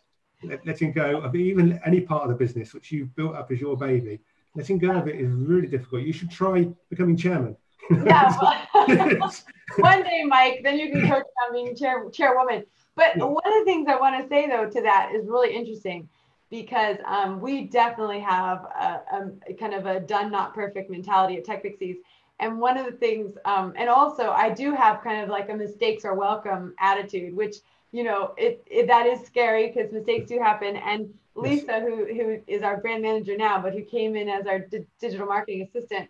letting go of even any part of the business which you've built up as your baby, letting go of it is really difficult. You should try becoming chairman. yeah, well, one day, Mike, then you can coach on being chair chairwoman. But yeah. one of the things I want to say though to that is really interesting because um, we definitely have a, a, kind of a done not perfect mentality at Tech Pixies. And one of the things, um, and also I do have kind of like a mistakes are welcome attitude, which you know, it, it that is scary because mistakes do happen. And Lisa, who who is our brand manager now, but who came in as our di- digital marketing assistant,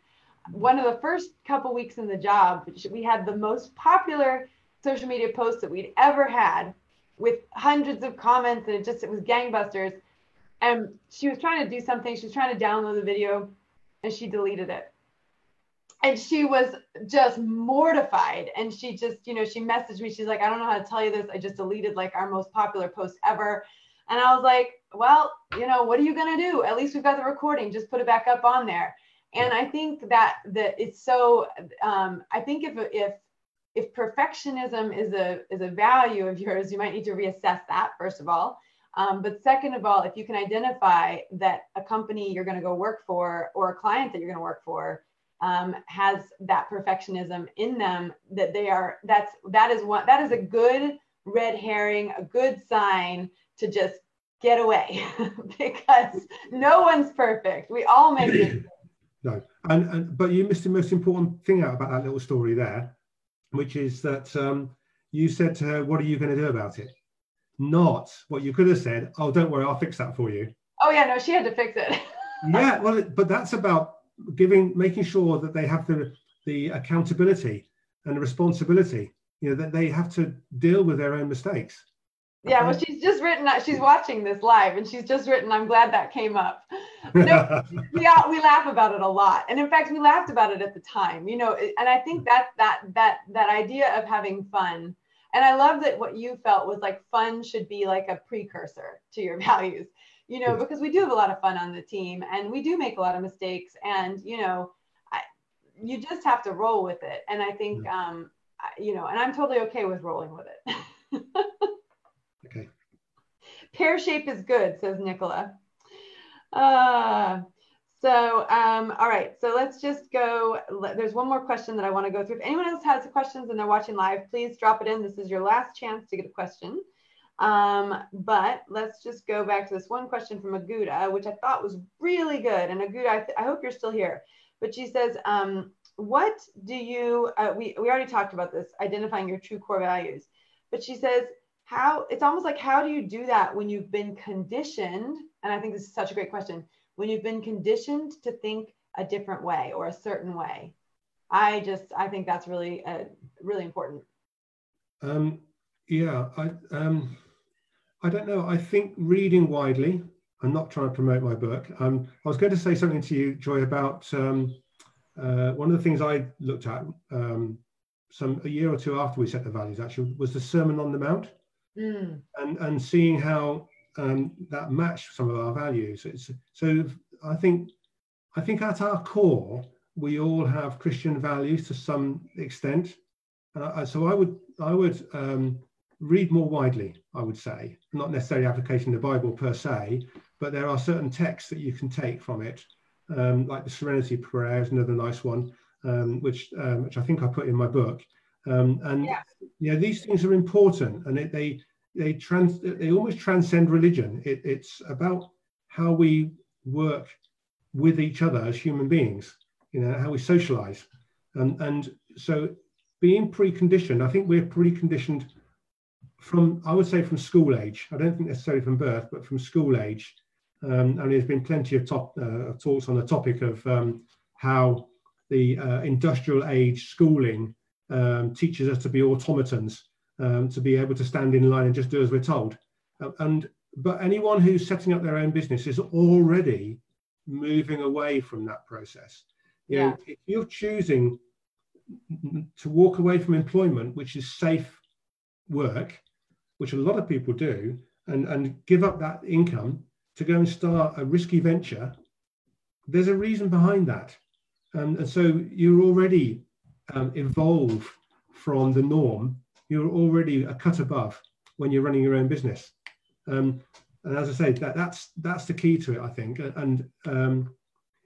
one of the first couple weeks in the job, we had the most popular social media post that we'd ever had, with hundreds of comments, and it just it was gangbusters. And she was trying to do something. She was trying to download the video, and she deleted it and she was just mortified. And she just you know she messaged me. She's like i don't know how to tell you this. I just deleted like our most popular post ever. And i was like well you know what are you going to do? At least we've got the recording. Just put it back up on there. And i think that that it's so um, i think if if if perfectionism is a is a value of yours you might need to reassess that first of all. Um, but second of all if you can identify that a company you're going to go work for or a client that you're going to work for um, has that perfectionism in them that they are that's that is one that is a good red herring a good sign to just get away because no one's perfect we all make it no and, and but you missed the most important thing out about that little story there which is that um, you said to her what are you going to do about it not what you could have said. Oh, don't worry, I'll fix that for you. Oh yeah, no, she had to fix it. yeah, well, but that's about giving, making sure that they have the the accountability and the responsibility. You know that they have to deal with their own mistakes. Yeah, well, she's just written. that She's watching this live, and she's just written. I'm glad that came up. No, we all, we laugh about it a lot, and in fact, we laughed about it at the time. You know, and I think that that that that idea of having fun, and I love that what you felt was like fun should be like a precursor to your values. You know, because we do have a lot of fun on the team, and we do make a lot of mistakes, and you know, I, you just have to roll with it. And I think, um, you know, and I'm totally okay with rolling with it. Okay. Pear shape is good, says Nicola. Uh, so, um, all right, so let's just go. There's one more question that I want to go through. If anyone else has questions and they're watching live, please drop it in. This is your last chance to get a question. Um, but let's just go back to this one question from Aguda, which I thought was really good. And Aguda, I, I hope you're still here. But she says, um, what do you, uh, we, we already talked about this, identifying your true core values. But she says, how it's almost like how do you do that when you've been conditioned and i think this is such a great question when you've been conditioned to think a different way or a certain way i just i think that's really uh, really important um, yeah i um, i don't know i think reading widely i'm not trying to promote my book um, i was going to say something to you joy about um, uh, one of the things i looked at um, some a year or two after we set the values actually was the sermon on the mount mm. and and seeing how um, that matched some of our values. It's, so I think I think at our core we all have Christian values to some extent. So I would I would um, read more widely. I would say not necessarily application of the Bible per se, but there are certain texts that you can take from it, um, like the Serenity Prayer is another nice one, um, which um, which I think I put in my book. Um, and yeah. you know, these things are important, and it, they they trans they almost transcend religion. It, it's about how we work with each other as human beings. You know how we socialize, and and so being preconditioned. I think we're preconditioned from I would say from school age. I don't think necessarily from birth, but from school age. Um, and there's been plenty of top, uh, talks on the topic of um, how the uh, industrial age schooling um, teaches us to be automatons, um, to be able to stand in line and just do as we're told. Uh, and but anyone who's setting up their own business is already moving away from that process. You yeah. know, if you're choosing to walk away from employment, which is safe work, which a lot of people do, and, and give up that income to go and start a risky venture, there's a reason behind that. Um, and so you're already um, evolve from the norm, you're already a cut above when you're running your own business. Um, and as I say, that, that's that's the key to it, I think. And um,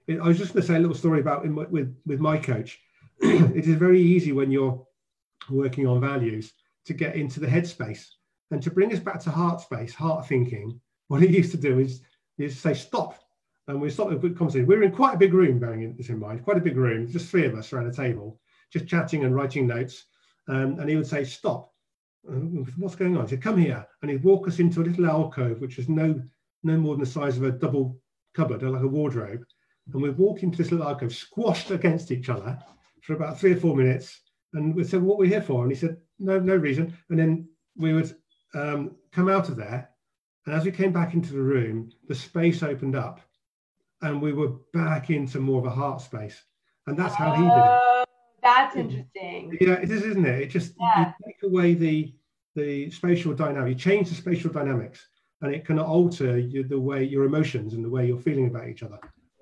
it, I was just going to say a little story about in, with with my coach. it is very easy when you're working on values to get into the headspace and to bring us back to heart space, heart thinking. What he used to do is is say stop, and we stop a good conversation. We were in quite a big room, bearing this in mind, quite a big room, just three of us around a table, just chatting and writing notes. Um, and he would say, stop. What's going on? He said, come here. And he'd walk us into a little alcove, which was no, no more than the size of a double cupboard, like a wardrobe. And we'd walk into this little alcove, squashed against each other for about three or four minutes. And we said, what are we here for? And he said, no, no reason. And then we would um, come out of there. And as we came back into the room, the space opened up and we were back into more of a heart space. And that's how he did it. That's interesting. Yeah, it is, isn't it? It just yeah. you take away the the spatial dynamic, you change the spatial dynamics, and it can alter the way your emotions and the way you're feeling about each other.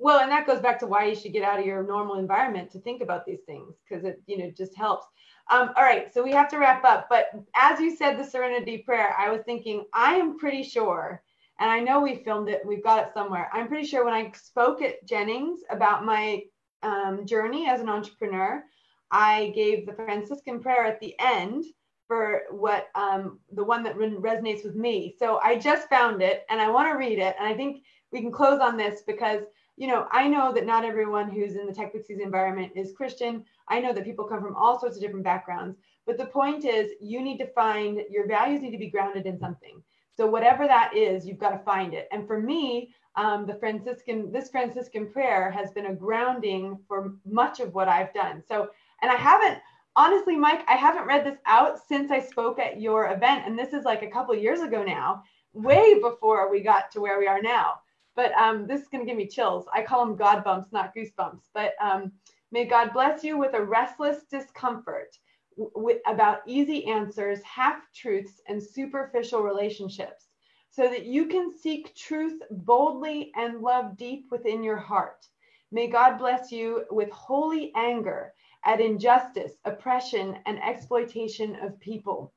Well, and that goes back to why you should get out of your normal environment to think about these things because it you know just helps. Um, all right, so we have to wrap up. But as you said, the Serenity Prayer, I was thinking, I am pretty sure, and I know we filmed it, we've got it somewhere. I'm pretty sure when I spoke at Jennings about my um, journey as an entrepreneur, I gave the Franciscan prayer at the end for what um, the one that resonates with me. So I just found it and I want to read it. And I think we can close on this because, you know, I know that not everyone who's in the Tech Pixies environment is Christian. I know that people come from all sorts of different backgrounds. But the point is, you need to find your values need to be grounded in something. So whatever that is, you've got to find it. And for me, um, the Franciscan, this Franciscan prayer has been a grounding for much of what I've done. So, and I haven't, honestly, Mike, I haven't read this out since I spoke at your event. And this is like a couple years ago now, way before we got to where we are now. But um, this is going to give me chills. I call them God bumps, not goosebumps. But um, may God bless you with a restless discomfort with, about easy answers, half truths, and superficial relationships, so that you can seek truth boldly and love deep within your heart. May God bless you with holy anger at injustice, oppression, and exploitation of people,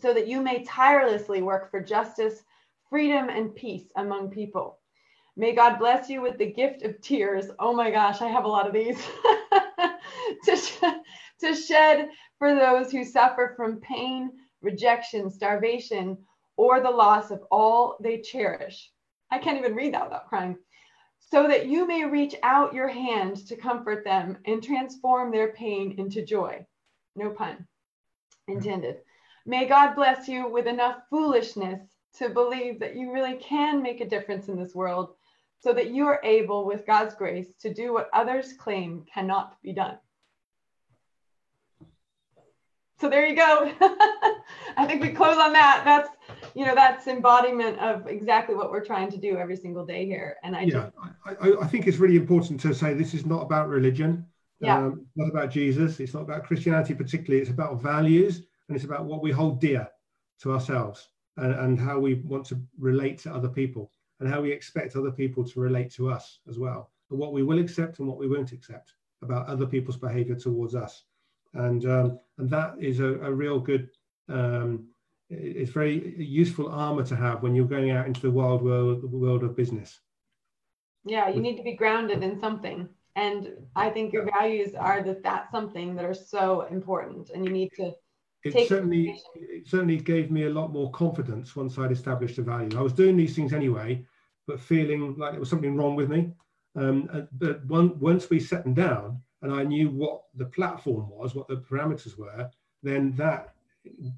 so that you may tirelessly work for justice, freedom, and peace among people. May God bless you with the gift of tears. Oh my gosh, I have a lot of these. to, sh- to shed for those who suffer from pain, rejection, starvation, or the loss of all they cherish. I can't even read that without crying. So that you may reach out your hand to comfort them and transform their pain into joy. No pun intended. May God bless you with enough foolishness to believe that you really can make a difference in this world so that you are able, with God's grace, to do what others claim cannot be done. So there you go. I think we close on that. That's you know that's embodiment of exactly what we're trying to do every single day here. And I yeah, just, I, I, think it's really important to say this is not about religion. Yeah. Um, not about Jesus. It's not about Christianity particularly. It's about values and it's about what we hold dear to ourselves and, and how we want to relate to other people and how we expect other people to relate to us as well. And what we will accept and what we won't accept about other people's behavior towards us. And um, and that is a, a real good um, it's very useful armor to have when you're going out into the wild world the world of business. Yeah you need to be grounded in something. And i think your values are that that something that are so important and you need to it certainly it certainly gave me a lot more confidence once i'd established a value. I was doing these things anyway but feeling like there was something wrong with me um, uh, but one, once we set them down and I knew what the platform was, what the parameters were, then that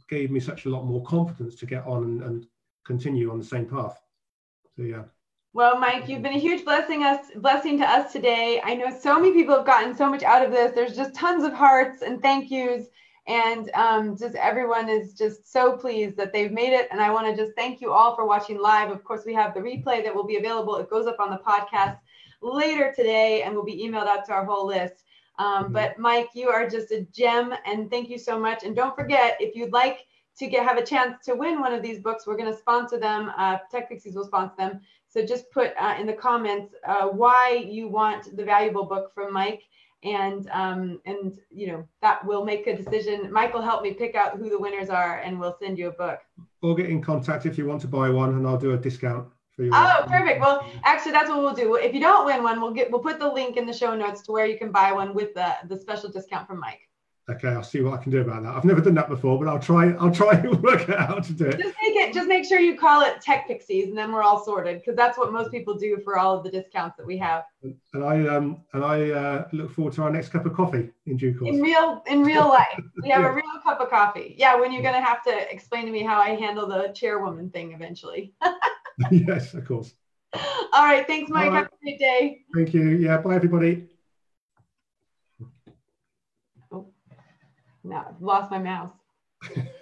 gave me such a lot more confidence to get on and, and continue on the same path. So yeah. Well, Mike, you've been a huge blessing us blessing to us today. I know so many people have gotten so much out of this. There's just tons of hearts and thank yous. And um, just everyone is just so pleased that they've made it. And I want to just thank you all for watching live. Of course, we have the replay that will be available. It goes up on the podcast later today and will be emailed out to our whole list. Um, mm-hmm. But Mike, you are just a gem, and thank you so much. And don't forget, if you'd like to get have a chance to win one of these books, we're going to sponsor them. Uh, Tech Pixies will sponsor them. So just put uh, in the comments uh, why you want the valuable book from Mike, and um, and you know that will make a decision. Michael will help me pick out who the winners are, and we'll send you a book. Or get in contact if you want to buy one, and I'll do a discount. For you. Oh, perfect. Well, actually, that's what we'll do. If you don't win one, we'll get we'll put the link in the show notes to where you can buy one with the the special discount from Mike. Okay, I'll see what I can do about that. I've never done that before, but I'll try. I'll try and work out how to do it. Just make it. Just make sure you call it Tech Pixies, and then we're all sorted because that's what most people do for all of the discounts that we have. And I um and I uh, look forward to our next cup of coffee in due course. In real in real life, we have yeah. a real cup of coffee. Yeah, when you're gonna have to explain to me how I handle the chairwoman thing eventually. yes, of course. All right. Thanks, Mike. Right. Have a great day. Thank you. Yeah. Bye, everybody. No, I've lost my mouse.